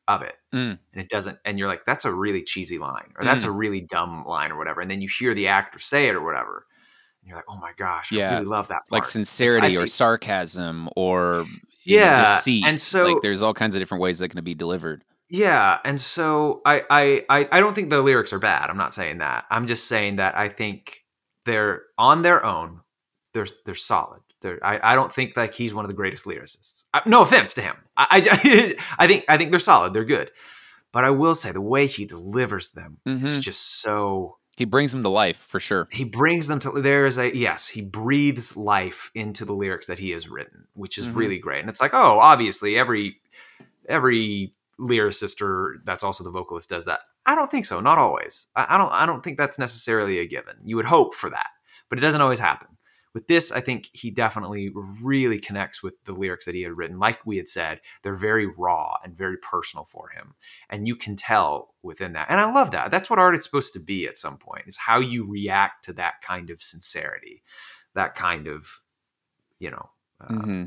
of it Mm. and it doesn't and you're like that's a really cheesy line or that's a really dumb line or whatever and then you hear the actor say it or whatever and you're like oh my gosh Yeah. i really love that part like sincerity or think- sarcasm or you know, Yeah, deceit. and so- like there's all kinds of different ways that can be delivered. yeah and so I, I i i don't think the lyrics are bad i'm not saying that i'm just saying that i think they're on their own they're they're solid They're, I, I don't think like he's one of the greatest lyricists. I, no offense to him. I, I, (laughs) I think I think they're solid. They're good. But I will say the way he delivers them is Mhm. just so He brings them to life for sure. he brings them to there is a yes he breathes life into the lyrics that he has written which is Mhm. really great and it's like oh obviously every every lyricist or that's also the vocalist does that i don't think so not always I, I don't i don't think that's necessarily a given you would hope for that but it doesn't always happen with this i think he definitely really connects with the lyrics that he had written. Like we had said they're very raw and very personal for him. And you can tell within that. And i love that. That's what art is supposed to be at some point is how you react to that kind of sincerity that kind of you know uh, hmm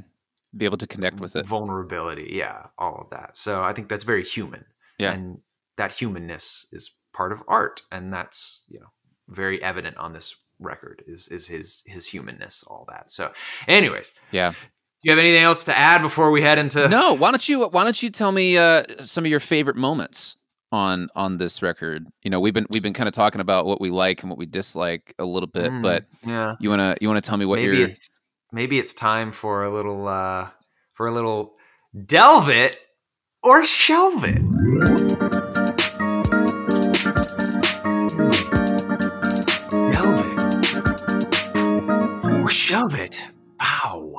Be able to connect with it. vulnerability. Yeah all of that. So i think that's very human. Yeah. and that humanness is part of art. And that's you know very evident on this record is is his his humanness all that so anyways Yeah. do you have anything else to add before we head into no, why don't you why don't you tell me uh, some of your favorite moments on on this record? You know, we've been we've been kind of talking about what we like and what we dislike a little bit, Mm, but yeah you wanna you wanna tell me what maybe your it's maybe it's time for a little uh for a little delve it or shelve it or it bow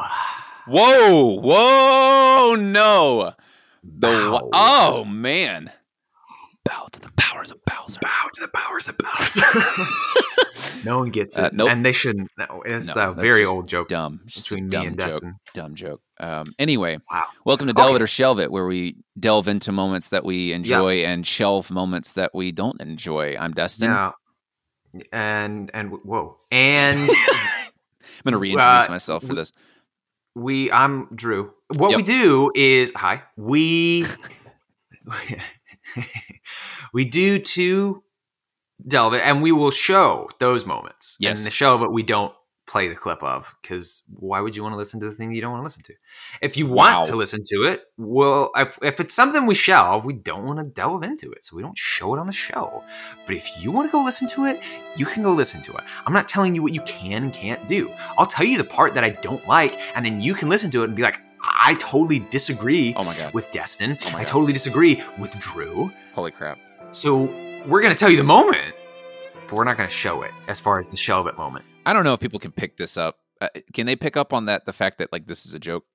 Whoa, whoa, no. The Bow. oh man. Bow to the powers of Bowser. bow to the powers of Bowser. (laughs) no one gets it Uh, nope. and they shouldn't no, it's No, a very old joke Dumb. It's just a between me and joke. Destin Dumb joke. Um, anyway, wow welcome to Delve Okay. It or Shelve It, where we delve into moments that we enjoy and shelve moments that we don't enjoy. I'm Destin. now and and whoa and (laughs) I'm going to reintroduce Uh, myself for this. we i'm drew what Yep. we do is hi we (laughs) we do to delve it and we will show those moments Yes. and the show but we don't play the clip of because why would you want to listen to the thing you don't want to listen to? If you want Wow. to listen to it well if, if it's something we shelve we don't want to delve into it so we don't show it on the show. But if you want to go listen to it you can go listen to it. I'm not telling you what you can and can't do. I'll tell you the part that i don't like and then you can listen to it and be like i totally disagree Oh my god. with destin. Oh my i totally disagree with drew. Holy crap. so we're going to tell you the moment but we're not going to show it as far as the shelve it moment I don't know if people can pick this up. Uh, can they pick up on that the fact that like this is a joke?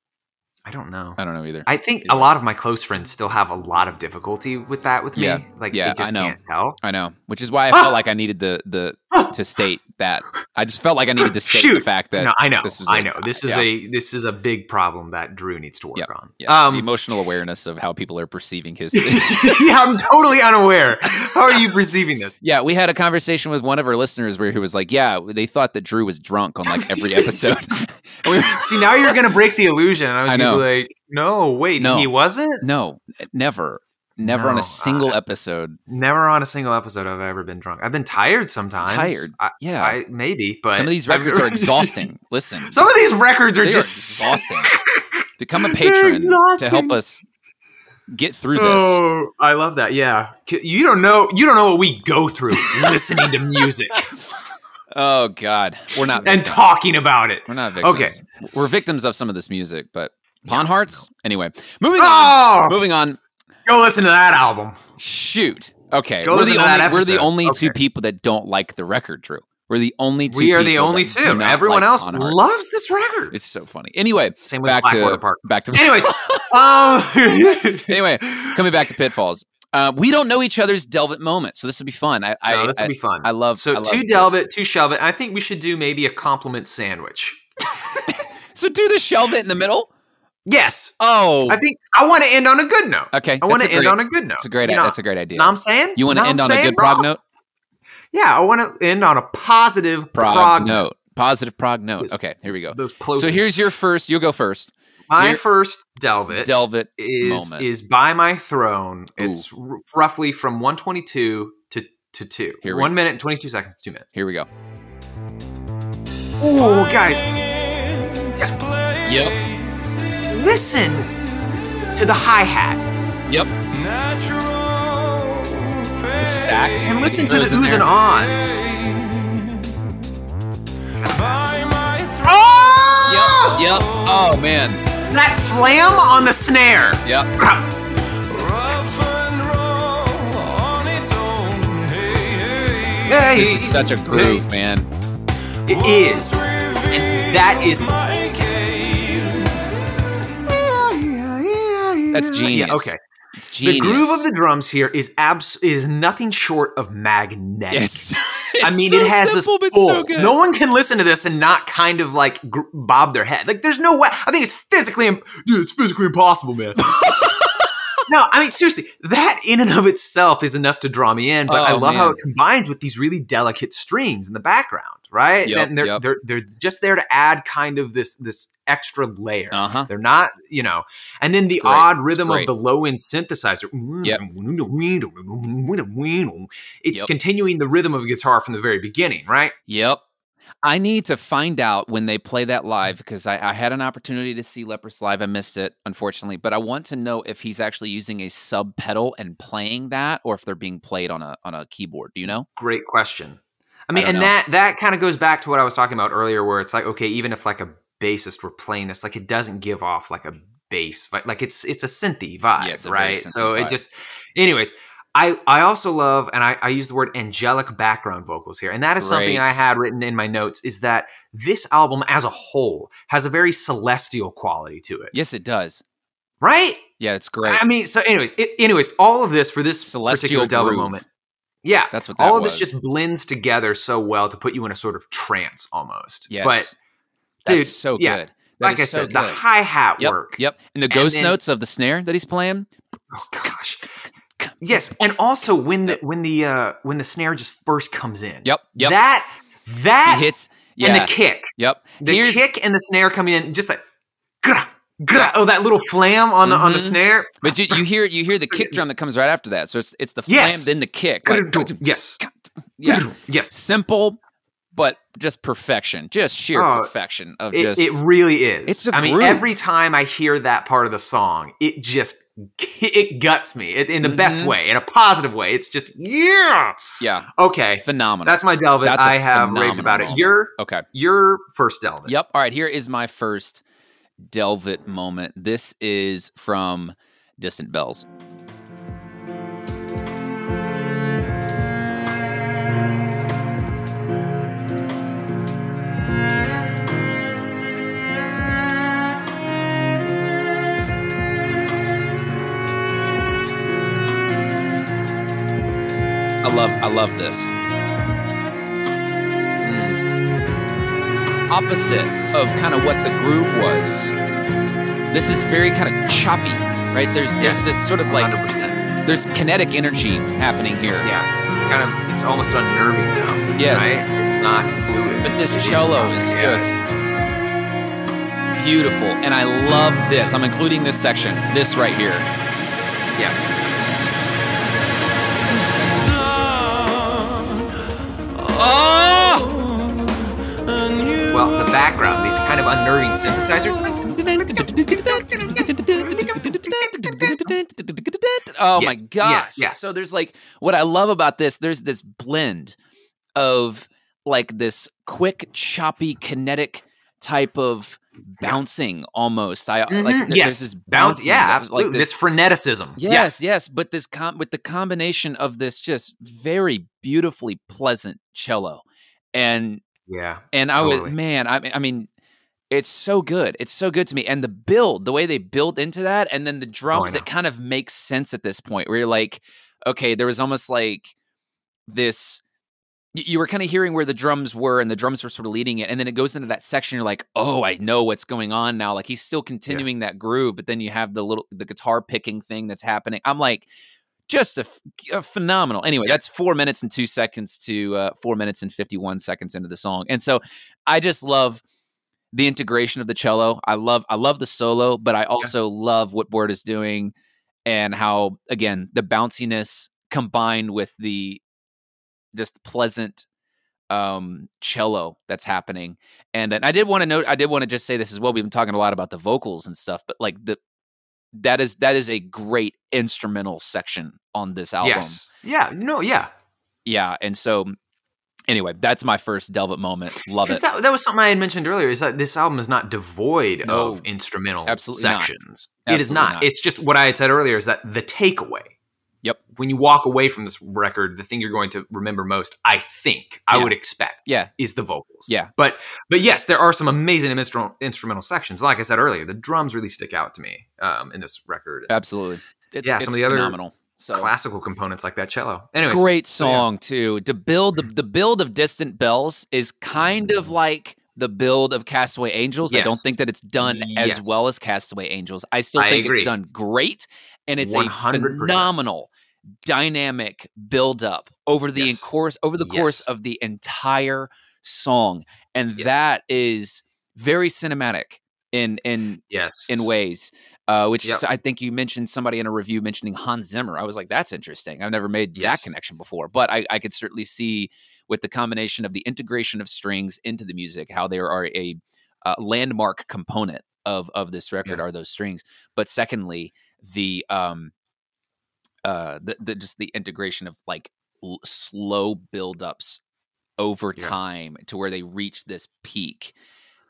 I don't know I don't know either. I think Yeah. a lot of my close friends still have a lot of difficulty with that with Yeah. me. Like Yeah, they just I know. can't tell. I know, which is why I felt (gasps) like I needed the the (gasps) to state that. I just felt like I needed to state the fact that no, I know. this was I know. This is yeah. a this is a big problem that Drew needs to work Yep. on. yeah, Um, emotional awareness of how people are perceiving his. (laughs) (laughs) yeah, I'm totally unaware. How are you perceiving this? yeah, we had a conversation with one of our listeners where he was like, "Yeah, they thought that Drew was drunk on like every (laughs) episode." See, now you're gonna break the illusion. I was I gonna know. Like, no, wait, No. he wasn't. no, never, never on a single I- episode. Never on a single episode have I ever been drunk. I've been tired sometimes. Tired. I, Yeah, I maybe, but some of these records are (laughs) exhausting. Listen, Some of these records are just are exhausting. (laughs) Become a patron to help us get through this. Oh, I love that. Yeah, you don't know. You don't know what we go through listening to music (laughs) Oh God, we're not and talking about it. We're not victims. Okay. we're victims of some of this music, but Pawn Yeah, Hearts. Anyway, moving on. Oh, Moving on. go listen to that album. Shoot. Okay, Go we're listen the, to that only, we're the episode. only two people that don't like the record, Drew. We're the only two. We are the only two. Everyone like else loves this record. It's so funny. Anyway, Same with back Blackwater to Park. back to. Anyways, (laughs) um, (laughs) anyway, coming back to pitfalls. Uh, we don't know each other's Delvet moments, so this will be fun. I, I, no, this will be fun. I love. so I love to this. delve it, to shove it. I think we should do maybe a compliment sandwich. (laughs) So do the shelve it in the middle. Yes, Oh, I think I want to end on a good note. okay. I want to end great- on a good note. That's a great. You know, that's a great idea. know what I'm saying? you want to end on I'm a good bro? prog note? Yeah, I want to end on a positive Prog, prog, note. Positive prog note. Yes. Okay, here we go. Those So here's your first. You'll go first. my here- first delve it. Delve it. is moment. is by my throne. Ooh. It's r- roughly from 122 to to two. Here we One go. minute and 22 seconds two minutes. Here we go. Oh, guys, Yep. Listen to the hi hat Yep. The stacks. and listen to the oohs and ahs. Oh man. That flam on the snare. Yep. Yeah, This is such a groove, man. It is. And that is That's genius. Yeah, okay. It's The groove of the drums here is abs is nothing short of magnetic. It's, (laughs) I mean, so it has simple, this so pull. good. no one can listen to this and not kind of like gr- bob their head. Like, there's no way. I think it's physically, im- dude, it's physically impossible, man. (laughs) no, I mean, seriously, that in and of itself is enough to draw me in. But I Oh, love how it combines with these really delicate strings in the background, right? Yep, and they're yep. they're they're just there to add kind of this this extra layer. Uh huh. They're not, you know, and then the odd rhythm of the low end synthesizer. Yep. It's Yep. continuing the rhythm of the guitar from the very beginning, right? Yep. I need to find out when they play that live because I, I had an opportunity to see Leprous live. I missed it, unfortunately. But I want to know if he's actually using a sub pedal and playing that, or if they're being played on a on a keyboard. Do you know? Great question. I mean, don't and know. that that kind of goes back to what I was talking about earlier, where it's like, okay, even if like a bassist were playing this, like it doesn't give off like a bass, vi- like it's it's a synthy vibe, Yeah, a right? synthy So vibe. it just, anyways. I, I also love, and I, I use the word angelic background vocals here, and that is something I had written in my notes. Is that this album as a whole has a very celestial quality to it, Yes, it does. right? Yeah, it's great. I mean, so anyways, it, anyways, all of this for this Celestial particular groove. moment, yeah, That's what that all of was. this just blends together so well to put you in a sort of trance almost. yes. But That's dude, so yeah, good. That like I so said, the hi hat Yep, work. Yep. And the ghost then- notes of the snare that he's playing. Oh gosh. Yes, (laughs) and also when the when the uh when the snare just first comes in. Yep. Yep. That that he hits. and Yeah. the kick. Yep. The Here's kick and the snare coming in just like oh that little flam on the on the Mhm. snare. But you, you hear you hear the (laughs) kick drum that comes right after that. So it's it's the flam, Yes. then the kick. like- yes. (laughs) yeah, Yes. simple, but just perfection, just sheer Oh, perfection of It, just. it really is. It's a I mean, every time I hear that part of the song, it just (laughs) it guts me it, in the best Mhm. way, in a positive way. It's just yeah. yeah, Okay, phenomenal. that's my Delvin. I have raved about it. moment. Your okay. your first Delvin. Yep. All right. Here is my first Delvit moment. This is from Distant Bells. I love I love this. Opposite of kind of what the groove was. This is very kind of choppy, right? There's there's this sort of like 100%. there's kinetic energy happening here. Yeah, it's kind of it's almost unnerving now. Yes. right? It's not fluid. But this cello is yeah. just beautiful. And I love this. I'm including this section, this right here. yes. These kind of unnerving synthesizers. Oh my Yes, gosh. yes, yeah. So there's like what I love about this, there's this blend of like this quick, choppy, kinetic type of bouncing almost. I like Mhm, th- yes, this bounce. bouncing, Yeah, like absolutely. this this freneticism. Yeah. Yes, yes, but this com- with the combination of this just very beautifully pleasant cello, and Yeah. and I was man, I I mean, it's so good, it's so good to me, and the build, the way they build into that, and then the drums, know. it kind of makes sense at this point where you're like, okay, there was almost like this. You were kind of hearing where the drums were, and the drums were sort of leading it, and then it goes into that section. You're like, "Oh, I know what's going on now." Like he's still continuing that groove, but then you have the little the guitar picking thing that's happening. I'm like, just a phenomenal. Anyway, Yeah. that's four minutes and two seconds to uh, four minutes and 51 seconds into the song. And so I just love the integration of the cello. I love, I love the solo, but I also love what Baard is doing and how, again, the bounciness combined with the just pleasant um cello that's happening and, and i did want to note i did want to just say this as well we've been talking a lot about the vocals and stuff but like the that is that is a great instrumental section on this album Yes. Yeah. No. Yeah. yeah and so Anyway, that's my first Delvit moment. Love it. that, that was something I had mentioned earlier is that this album is not devoid No. of instrumental Absolutely not. sections. It is not. not. It's just what I had said earlier is that the takeaway. Yep. When you walk away from this record, the thing you're going to remember most, I think, I Yeah. would expect, yeah, is the vocals. Yeah. But but yes, there are some amazing instrumental instrumental sections. Like I said earlier, the drums really stick out to me um, in this record. absolutely. It's, Yeah, it's some of the other phenomenal. So Classical components like that cello. Anyways, great so yeah. song too. To build the, the build of Distant Bells is kind of like the build of Castaway Angels. I don't think that it's done as well as Castaway Angels. I still think agree. it's done great, and it's 100%. a phenomenal dynamic build up over the Yes. course over the course of the entire song, and Yes. that is very cinematic in in Yes. in ways. Uh, which Yep. I think you mentioned somebody in a review mentioning Hans Zimmer. I was like, that's interesting. I've never made Yes. that connection before, but I, I could certainly see with the combination of the integration of strings into the music how there are a uh, landmark component of of this record Yeah. are those strings. But secondly, the um uh the, the just the integration of like l- slow buildups over Yeah. time to where they reach this peak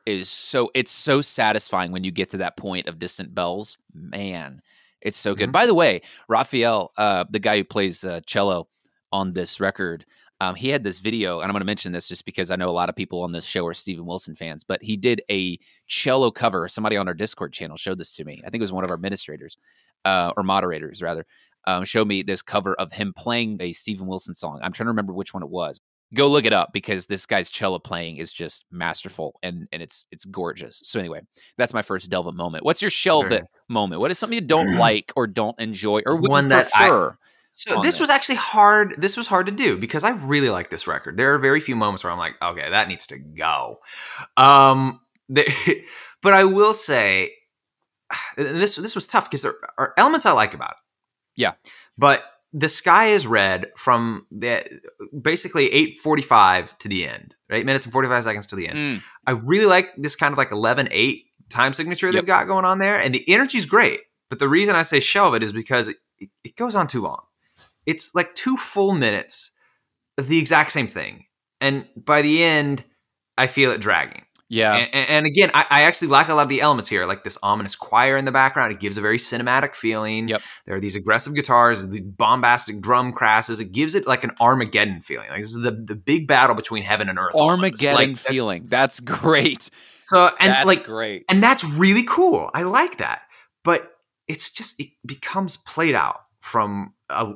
is so it's so satisfying when you get to that point of distant bells man it's so good. Mhm. by the way raphael uh the guy who plays uh, cello on this record um, he had this video and i'm going to mention this just because i know a lot of people on this show are steven wilson fans but he did a cello cover somebody on our discord channel showed this to me. I think it was one of our administrators uh, or moderators rather um, showed me this cover of him playing a steven wilson song. I'm trying to remember which one it was go look it up because this guy's cello playing is just masterful and and it's it's gorgeous. So anyway, that's my first Delvit moment. What's your Shelvit Very- moment? What is something you (clears throat) don't like or don't enjoy or would One that I- prefer? So on this was actually hard. This was hard to do because I really like this record. There are very few moments where I'm like, okay, that needs to go. Um, there, (laughs) but I will say, (sighs) this this was tough because there are elements I like about it. Yeah. but the sky is red from the basically 8:45 to the end, right? Minutes and 45 seconds to the end. Mm, I really like this kind of like 11 8 time signature Yep. they've got going on there. And the energy's great. But the reason I say shelve it is because it, it goes on too long. It's like two full minutes of the exact same thing. And by the end, I feel it dragging. Yeah, And, and- again, I, I actually like a lot of the elements here, like this ominous choir in the background. It gives a very cinematic feeling. Yep. There are these aggressive guitars, the bombastic drum crashes. It gives it like an Armageddon feeling. Like this is the, the big battle between heaven and earth. Armageddon Like, that's- feeling. That's great. So and that's like great. and that's really cool. I like that. But it's just it becomes played out from a,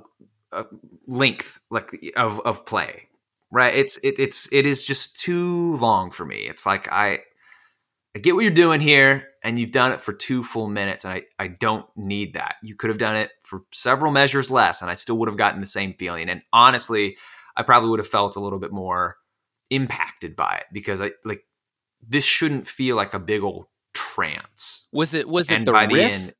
a length like of of play. Right? It's it, it's it is just too long for me. It's like I I get what you're doing here and you've done it for two full minutes and I I don't need that. You could have done it for several measures less and I still would have gotten the same feeling. And honestly, I probably would have felt a little bit more impacted by it because I like this shouldn't feel like a big old trance. Was it was it and the by the riff? end-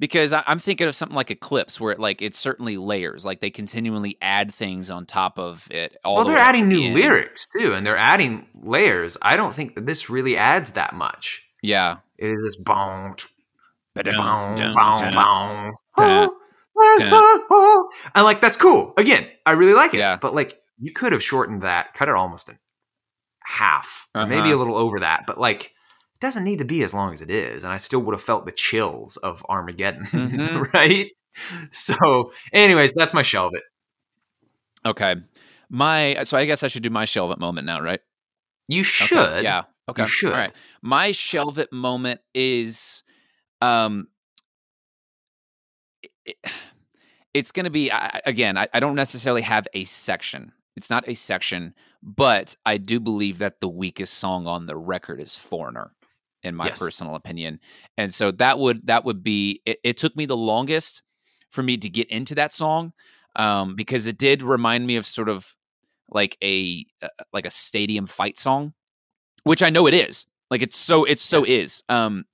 because I, I'm thinking of something like Eclipse, where it like it's certainly layers, like they continually add things on top of it. All well, the they're adding new end. lyrics too, and they're adding layers. I don't think that this really adds that much. Yeah, It is just boom, boom, boom, boom. And like that's cool. Again, I really like it. Yeah. But like you could have shortened that, cut it almost in half, maybe Uh-huh. a little over that. But like doesn't need to be as long as it is, and I still would have felt the chills of Armageddon, (laughs) Mhm. right? So, anyways, that's my shelve it. Okay. My so I guess I should do my shelve it moment now, right? You Okay, should. Yeah. Okay. should. All right. My shelve it moment is um it- it's going to be I- again I, I don't necessarily have a section it's not a section but i do believe that the weakest song on the record is foreigner in my Yes. personal opinion and so that would that would be it, it took me the longest for me to get into that song um because it did remind me of sort of like a uh, like a stadium fight song which i know it is like it's so it's so Yes. is um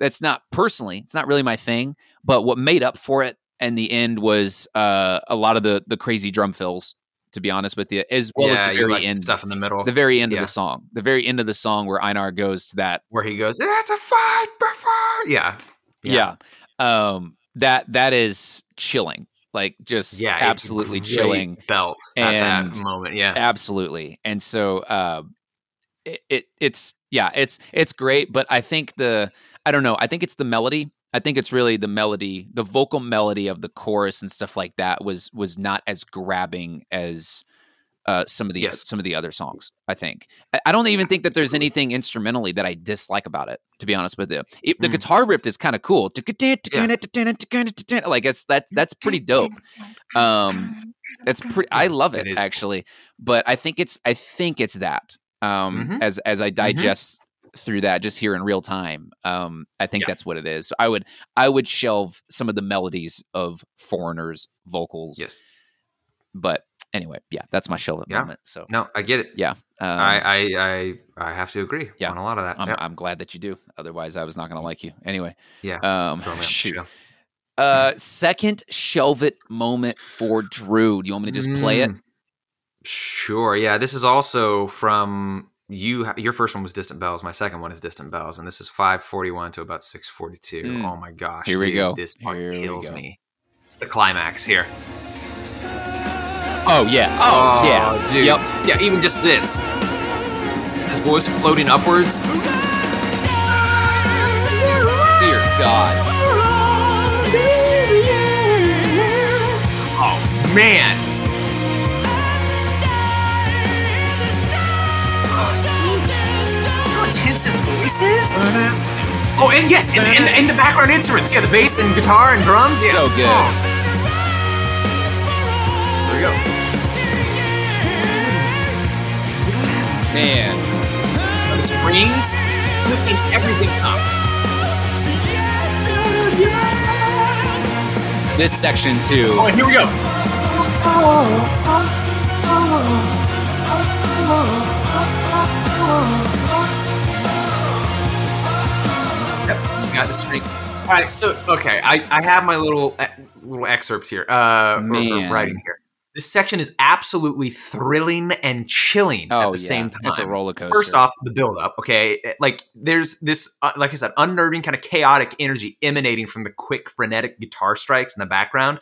that's not personally it's not really my thing but what made up for it in the end was uh a lot of the the crazy drum fills to be honest with you as well yeah, as the very like end stuff in the middle, the very end Yeah. of the song the very end of the song where einar goes to that where he goes, "It's a fight, before." Yeah, yeah. um that that is chilling like just Yeah, absolutely chilling. belt at that moment. Yeah, Absolutely. And so uh it, it it's yeah, it's it's great, but I think the I don't know, I think it's the melody. I think it's really the melody, the vocal melody of the chorus and stuff like that was was not as grabbing as uh, some of the Yes. some of the other songs. I think I, I don't even think that there's anything instrumentally that I dislike about it. To be honest with you, It- the Mm. guitar riff is kind of cool. (laughs) Like it's that that's pretty dope. Um, it's pretty. I love it, It is cool. actually, but I think it's I think it's that. Um, Mhm. as as I digest through that just here in real time, um, I think Yeah. that's what it is. So I would I would shelve some of the melodies of Foreigners vocals, yes. but anyway, yeah, that's my shelve Yeah. moment. So No, I get it. yeah, um, I, I I I have to agree Yeah. on a lot of that. I'm, yeah. I'm glad that you do. Otherwise, I was not going to like you. Anyway, Yeah. um, Throw (laughs) me off the shoot. show. Uh, second shelve it moment for Drew. Do you want me to just play it? Mm. Sure. Yeah. This is also from you. Your first one was Distant Bells. My second one is Distant Bells, and this is five forty one to about six forty two. Mm. Oh my gosh! Here we dude, go. This part Here kills me. It's the climax here. Oh yeah. Oh, yeah. dude. Yep. Yeah. Even just this. His voice floating upwards. Dear God. Oh man. How intense his voice. Oh, and yes, and, and, and the background instruments. Yeah, the bass and guitar and drums. Yeah. So good. Oh. There we go. Man. The strings, it's lifting everything up. This section too. Oh, and here we go. Yep, you got the string. All right, so okay, I, I have my little uh, little excerpt here, uh, Man. writing here. This section is absolutely thrilling and chilling Oh at the yeah. same time. It's a roller coaster. First off, the build up. Okay, like there's this, uh, like I said, unnerving kind of chaotic energy emanating from the quick, frenetic guitar strikes in the background,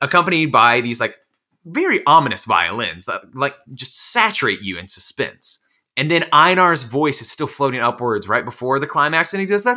accompanied by these like very ominous violins that like just saturate you in suspense. And then Einar's voice is still floating upwards right before the climax, and he does that.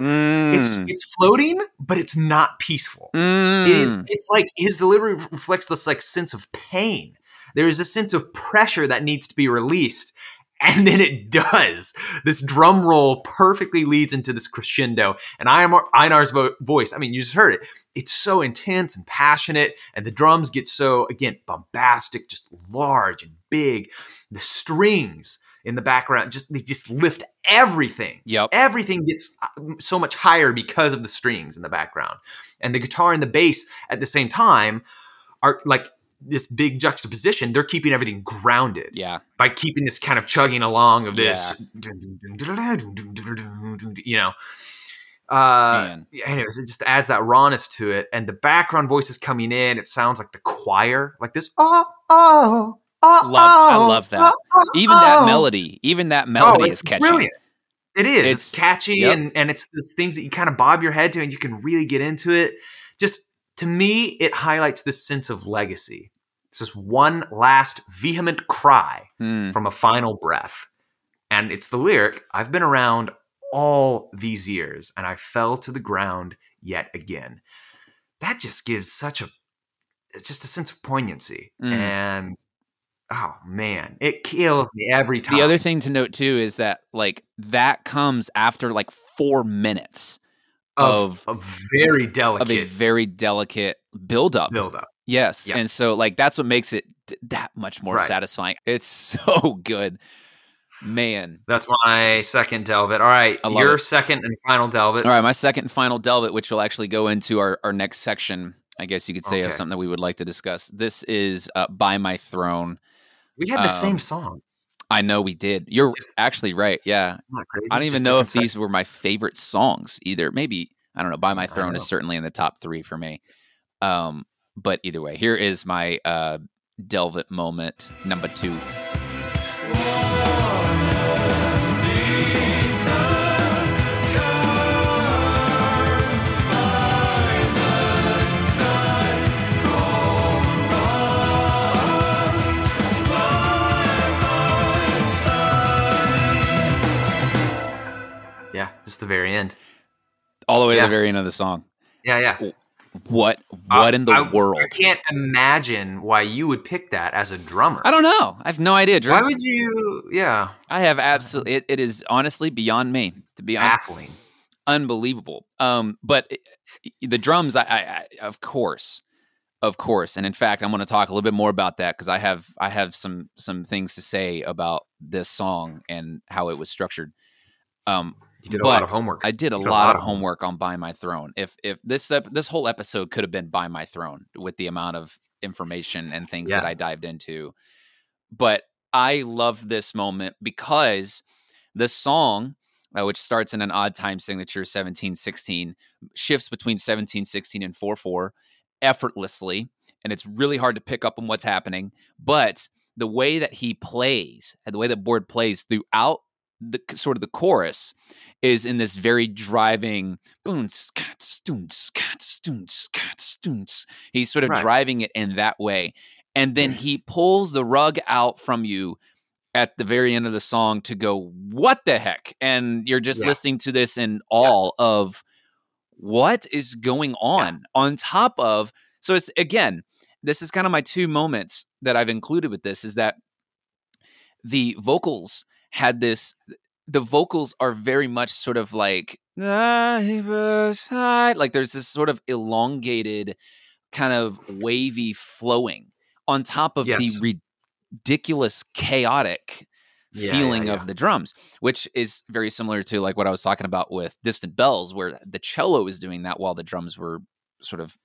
It's Mm. it's floating, but it's not peaceful. It is. Mm. It's like his delivery reflects this like sense of pain. There is a sense of pressure that needs to be released, (laughs) and then it does. This drum roll perfectly leads into this crescendo, and Einar- Einar's vo- voice. I mean, you just heard it. It's so intense and passionate, and the drums get so again bombastic, just large and big. The strings in the background just they just lift everything Yep. everything gets uh, so much higher because of the strings in the background and the guitar and the bass at the same time are like this big juxtaposition they're keeping everything grounded Yeah. by keeping this kind of chugging along of this (laughs) you know uh Man. anyways it just adds that rawness to it and the background voices coming in it sounds like the choir like this oh oh oh Love- I love that. oh, Even that melody, even that melody oh, is catchy. brilliant. It is. It's, It's- catchy yep. and and it's those things that you kind of bob your head to and you can really get into it. Just to me, it highlights this sense of legacy. It's just one last vehement cry Mm. from a final breath. And it's the lyric, I've been around all these years and I fell to the ground yet again. That just gives such a it's just a sense of poignancy. Mm. And oh man, it kills me every time. The other thing to note too is that like that comes after like four minutes of, of a very of delicate a very delicate build up. build up. Yes. Yeah. And so like that's what makes it that much more Right. satisfying. It's (laughs) so good. Man. That's my second delve. All right, your it. second and final delve. All right, my second and final delve which will actually go into our, our next section, I guess you could say, of something that we would like to discuss. This is uh, By My Throne. We had the same Um, songs. I know we did. You're Just- actually right. Yeah. I don't even just know if these were my favorite songs either. Maybe, I don't know. By My Throne is certainly in the top three for me. Um, but either way, here is my uh, delve it moment number two. Just the very end. all the way to the very end of the song. Yeah, yeah. What Uh, what in the I- world? I can't imagine why you would pick that as a drummer. I don't know. I have no idea, Drew. Why would you? Yeah, I have absolutely. It, it is honestly beyond me. To be honest, baffling. unbelievable. Um, but it- the drums, I, I, I, of course, of course, and in fact, I'm going to talk a little bit more about that because I have, I have some, some things to say about this song and how it was structured. Um, You did a lot of homework. I did a You did lot, of homework on "By My Throne." If if this ep- this whole episode could have been "By My Throne" with the amount of information and things that I dived into, but I love this moment because the song, uh, which starts in an odd time signature, seventeen sixteen, shifts between seventeen sixteen and four four effortlessly, and it's really hard to pick up on what's happening. But the way that he plays, and the way that Baard plays throughout the sort of the chorus is in this very driving boom scat stoon scat stoon scat stoon. He's sort of Right. driving it in that way. And then mm. he pulls the rug out from you at the very end of the song to go, what the heck? And you're just Yeah. listening to this in all of what is going on on top of so it's again this is kind of my two moments that i've included with this is that the vocals had this the vocals are very much sort of like like there's this sort of elongated kind of wavy flowing on top of Yes. the ridiculous chaotic Yeah, yeah, feeling yeah. of the drums which is very similar to like what i was talking about with distant bells where the cello is doing that while the drums were sort of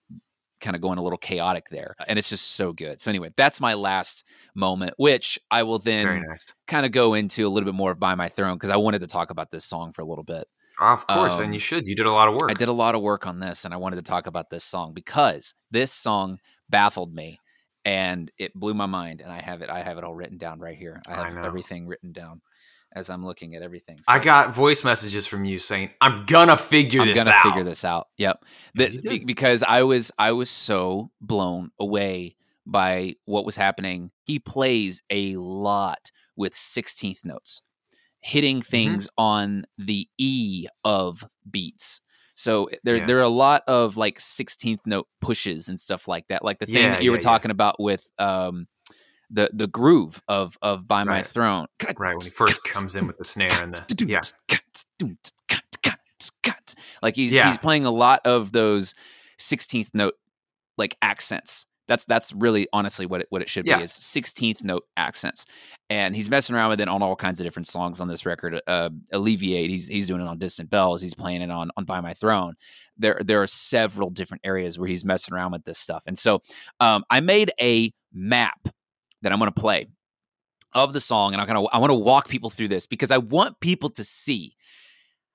kind of going a little chaotic there and it's just so good so anyway that's my last moment which i will then nice. kind of go into a little bit more of by my throne because i wanted to talk about this song for a little bit Of course, Um, and you should. You did a lot of work. I did a lot of work on this and I wanted to talk about this song because this song baffled me and it blew my mind and I have it I have it all written down right here. I I have know. everything written down as I'm looking at everything. I got voice messages from you saying, "I'm gonna figure I'm this gonna out." figure this out. Yep. That- be- because I was I was so blown away by what was happening. He plays a lot with 16th notes, hitting Mm-hmm. things on the E of beats. So there Yeah. there are a lot of like 16th note pushes and stuff like that. Like the thing Yeah, that you were yeah, yeah. talking about with um the the groove of of by my Right. throne. Right when he first comes in with the snare and the yeah, Like he's Yeah. he's playing a lot of those 16th note like accents. That's that's really honestly what it what it should Yeah. be is 16th note accents. And he's messing around with it on all kinds of different songs on this record. Uh Alleviate, he's he's doing it on Distant Bells, he's playing it on on By My Throne. There there are several different areas where he's messing around with this stuff. And so um I made a map that I'm going to play of the song and I'm to I want to walk people through this because I want people to see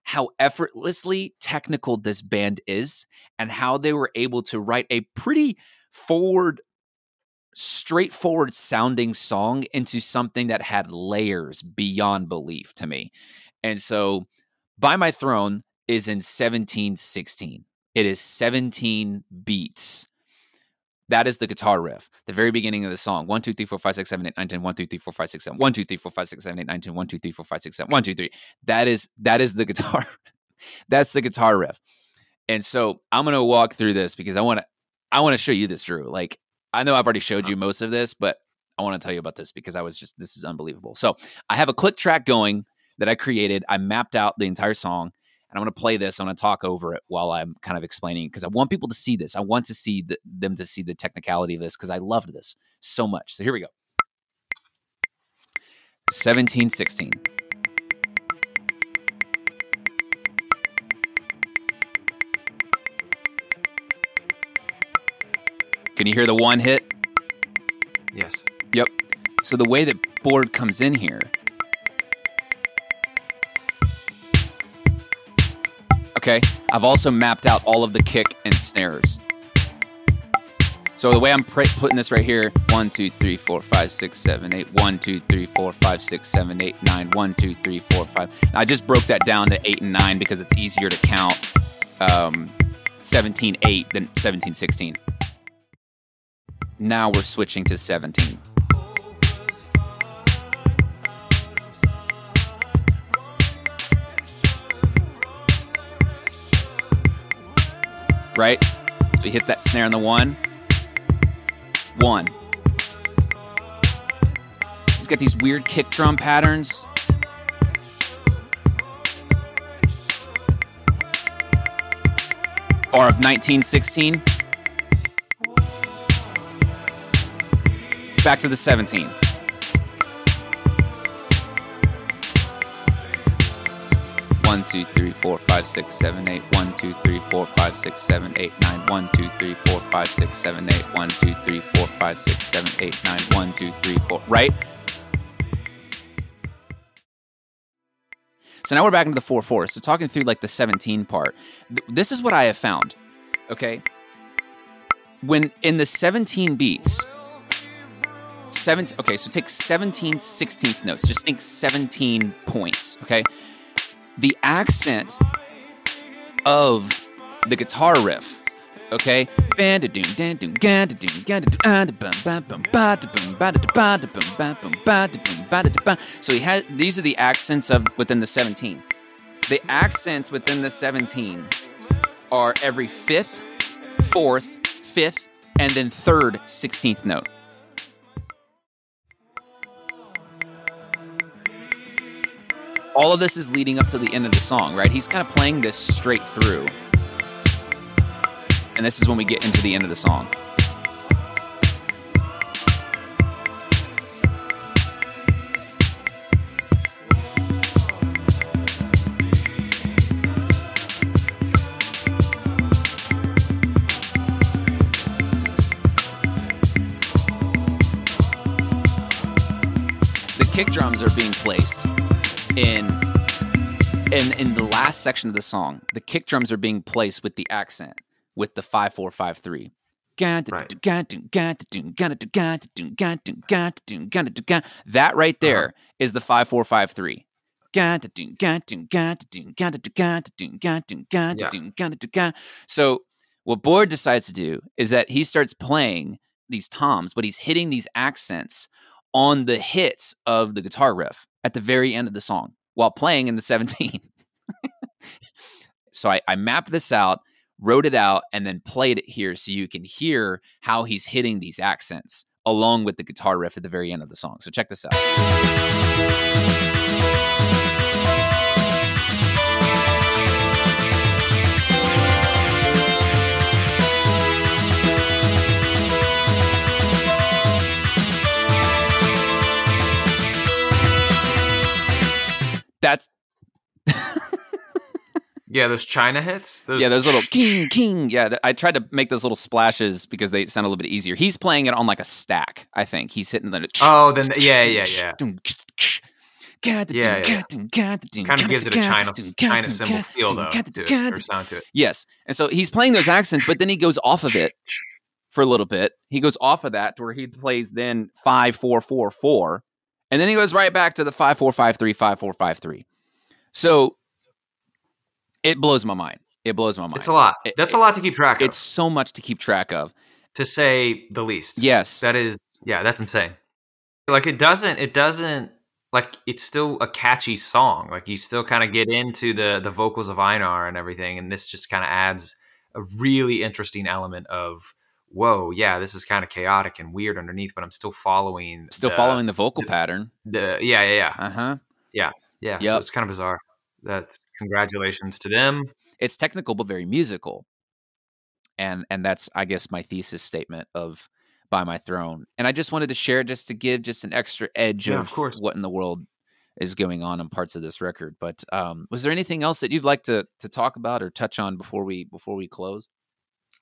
how effortlessly technical this band is and how they were able to write a pretty forward straightforward sounding song into something that had layers beyond belief to me. And so By My Throne is in 1716. It is 17 beats. That is the guitar riff, the very beginning of the song. 1, 2, 3, 4, 5, 6, 7, 8, 9, 10, 1, 2, 3, 4, 5, 6, 7, 1, 2, 3, 4, 5, 6, 7, 8, 9, 10, 1, 2, 3, 4, 5, 6, 7, 1, 2, 3. That is that is the guitar. (laughs) That's the guitar riff. And so I'm gonna walk through this because I want to I want to show you this, Drew. Like I know I've already showed you most of this, but I want to tell you about this because I was just this is unbelievable. So I have a click track going that I created. I mapped out the entire song, and I'm going to play this. I'm going to talk over it while I'm kind of explaining because I want people to see this. I want to see the, them to see the technicality of this because I loved this so much. So here we go. 1716. Can you hear the one hit? yes, Yep. So the way that Baard comes in here. Okay. I've also mapped out all of the kick and snares. So the way I'm putting this right here, one, two, three, four, five, six, seven, eight, one, two, three, four, five, six, seven, eight, nine, one, two, three, four, five. Now, I just broke that down to eight and nine because it's easier to count um, 17, 8 than 17, 16. Now we're switching to 17. Right? So he hits that snare on the one. One. He's got these weird kick drum patterns. Or of 1916. Back to the 17. Two, three, four, five, six, seven, eight. One, two, three, four, five, six, seven, eight, nine. One, two, three, four, five, six, seven, eight. One, two, three, four, five, six, seven, eight, nine. One, two, three, four. Right? So now we're back into the 4 4. So talking through like the 17 part. This is what I have found. Okay. When in the 17 beats, 17, okay, so take 17 16th notes. Just think 17 points. Okay. The accent of the guitar riff. Okay, so he had these are the accents of within the 17. The accents within the 17 are every fifth, fourth, fifth, and then third 16th note. All of this is leading up to the end of the song, right? He's kind of playing this straight through. And this is when we get into the end of the song. The kick drums are being placed in in in the last section of the song. The kick drums are being placed with the accent with the five four five three. That right uh-huh. there is the five four five three. So what Baard decides to do is that he starts playing these toms, but he's hitting these accents on the hits of the guitar riff at the very end of the song while playing in the 17. (laughs) so I, I mapped this out, wrote it out, and then played it here so you can hear how he's hitting these accents along with the guitar riff at the very end of the song. So check this out. Yeah, those China hits. Those yeah, those little (laughs) king king. Yeah, th- I tried to make those little splashes because they sound a little bit easier. He's playing it on like a stack. I think he's hitting the. Oh, then yeah, yeah, yeah. (laughs) Yeah, Yeah, yeah. Kind of gives it a China China cymbal feel though, to it, or sound to it. Yes, and so he's playing those accents, but then he goes off of it for a little bit. He goes off of that to where he plays then five four four four, and then he goes right back to the five four five three five four five three. So it blows my mind. It blows my mind. It's a lot. It- That's a lot to keep track of. It's so much to keep track of. to say the least. Yes. That is, yeah, that's insane. Like it doesn't, it doesn't, like it's still a catchy song. Like you still kind of get into the the vocals of Einar and everything, and this just kind of adds a really interesting element of, whoa, yeah, this is kind of chaotic and weird underneath, but I'm still following, Still the- following the vocal the- pattern. the, yeah, yeah, yeah, Uh huh. yeah. Yeah. So it's kind of bizarre. That's congratulations to them. It's technical but very musical, and and that's I guess my thesis statement of by my throne. And I just wanted to share just to give just an extra edge Yeah, of, of course. what in the world is going on in parts of this record. But um, was there anything else that you'd like to to talk about or touch on before we before we close?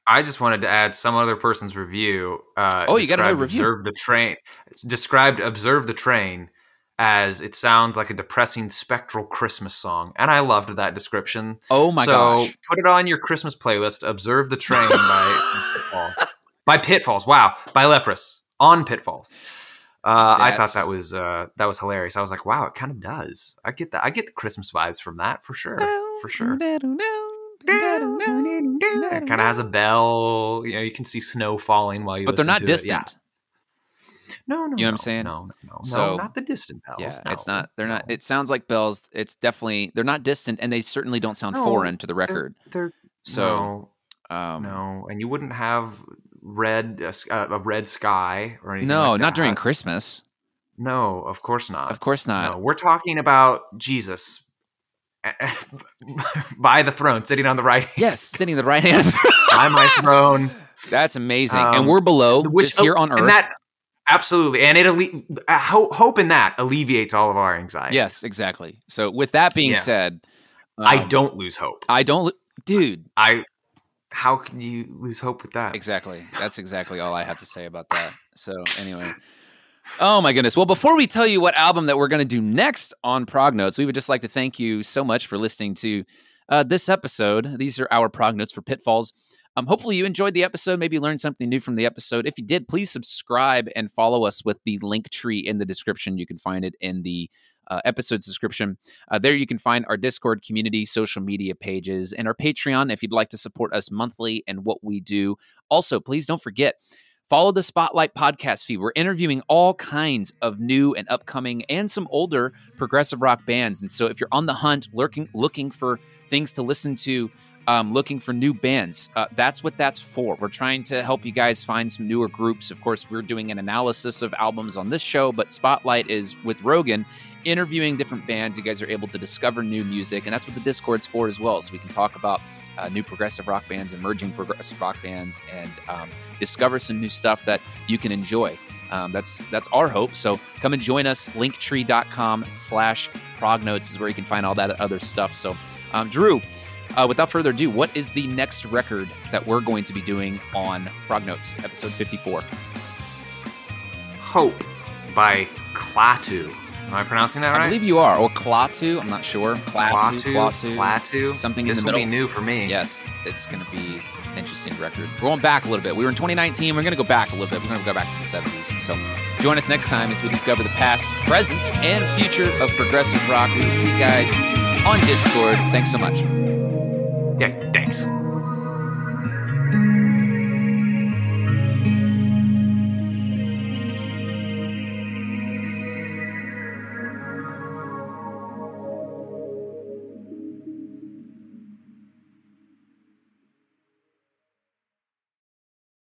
I just wanted to add some other person's review. Uh, Oh, you got described review. Observe the train. Described "Observe the Train" as it sounds like a depressing spectral Christmas song, and I loved that description. Oh my so gosh! put it on your Christmas playlist. "Observe the Train" by Pitfalls. (laughs) By Pitfalls. Wow. By Leprous on Pitfalls. Uh, I thought that was uh, that was hilarious. I was like, wow, it kind of does. I get that. I get the Christmas vibes from that for sure. For sure. It kind of has a bell. You know, you can see snow falling while you. But they're not distant. It. Yeah. No, no, You know what I'm saying? No, no, no, So- not the distant bells. Yeah, it's not. They're not. It sounds like bells. It's definitely. They're not distant, and they certainly don't sound No, foreign to the They're- record. They're, So no. Um, No, and you wouldn't have red uh, a red sky or anything. no, like not during. Christmas. No, of course not. Of course not. No, we're talking about Jesus (laughs) by the throne, sitting on the right hand Yes, sitting the right hand. (laughs) by my throne. (laughs) That's amazing. and Um, we're below Which just here on Earth. and that absolutely, and it alle- uh, ho- hope in that alleviates all of our anxiety. yes, exactly. So with that being Yeah. said, I um, don't lose hope. I don't, dude. I. How can you lose hope with that? Exactly. That's exactly all I have to say about that. So anyway. Oh my goodness. Well, before we tell you what album that we're going to do next on Prog Notes, we would just like to thank you so much for listening to uh, this episode. These are our Prog Notes for Pitfalls. Um, hopefully you enjoyed the episode, maybe learned something new from the episode. If you did, please subscribe and follow us with the link tree in the description. You can find it in the uh, episode's description. Uh, there you can find our Discord community, social media pages, and our Patreon if you'd like to support us monthly and what we do. Also, please don't forget, follow the Spotlight podcast feed. We're interviewing all kinds of new and upcoming and some older progressive rock bands. And so if you're on the hunt, lurking, looking for things to listen to, um, looking for new bands, uh, that's what that's for. We're trying to help you guys find some newer groups. Of course, we're doing an analysis of albums on this show, but Spotlight is with Rogan interviewing different bands. You guys are able to discover new music, and that's what the Discord's for as well. So we can talk about uh, new progressive rock bands, emerging progressive rock bands, and um, discover some new stuff that you can enjoy. Um, that's that's our hope. So come and join us. Linktree.com slash prognotes is where you can find all that other stuff. So, um, Drew, uh, without further ado, what is the next record that we're going to be doing on Prognotes, episode 54? Hope by Klaatu. Am I pronouncing that right? I believe you are. Or Klaatu. I'm not sure. Klaatu. Klaatu. Klaatu. Something in this the will be new for me. Yes, it's going to be an interesting record. We're going back a little bit. We were in 2019. We're going to go back a little bit. We're going to go back to the 70s. So join us next time as we discover the past, present, and future of progressive rock. We will see you guys on Discord. Thanks so much. Yeah, thanks.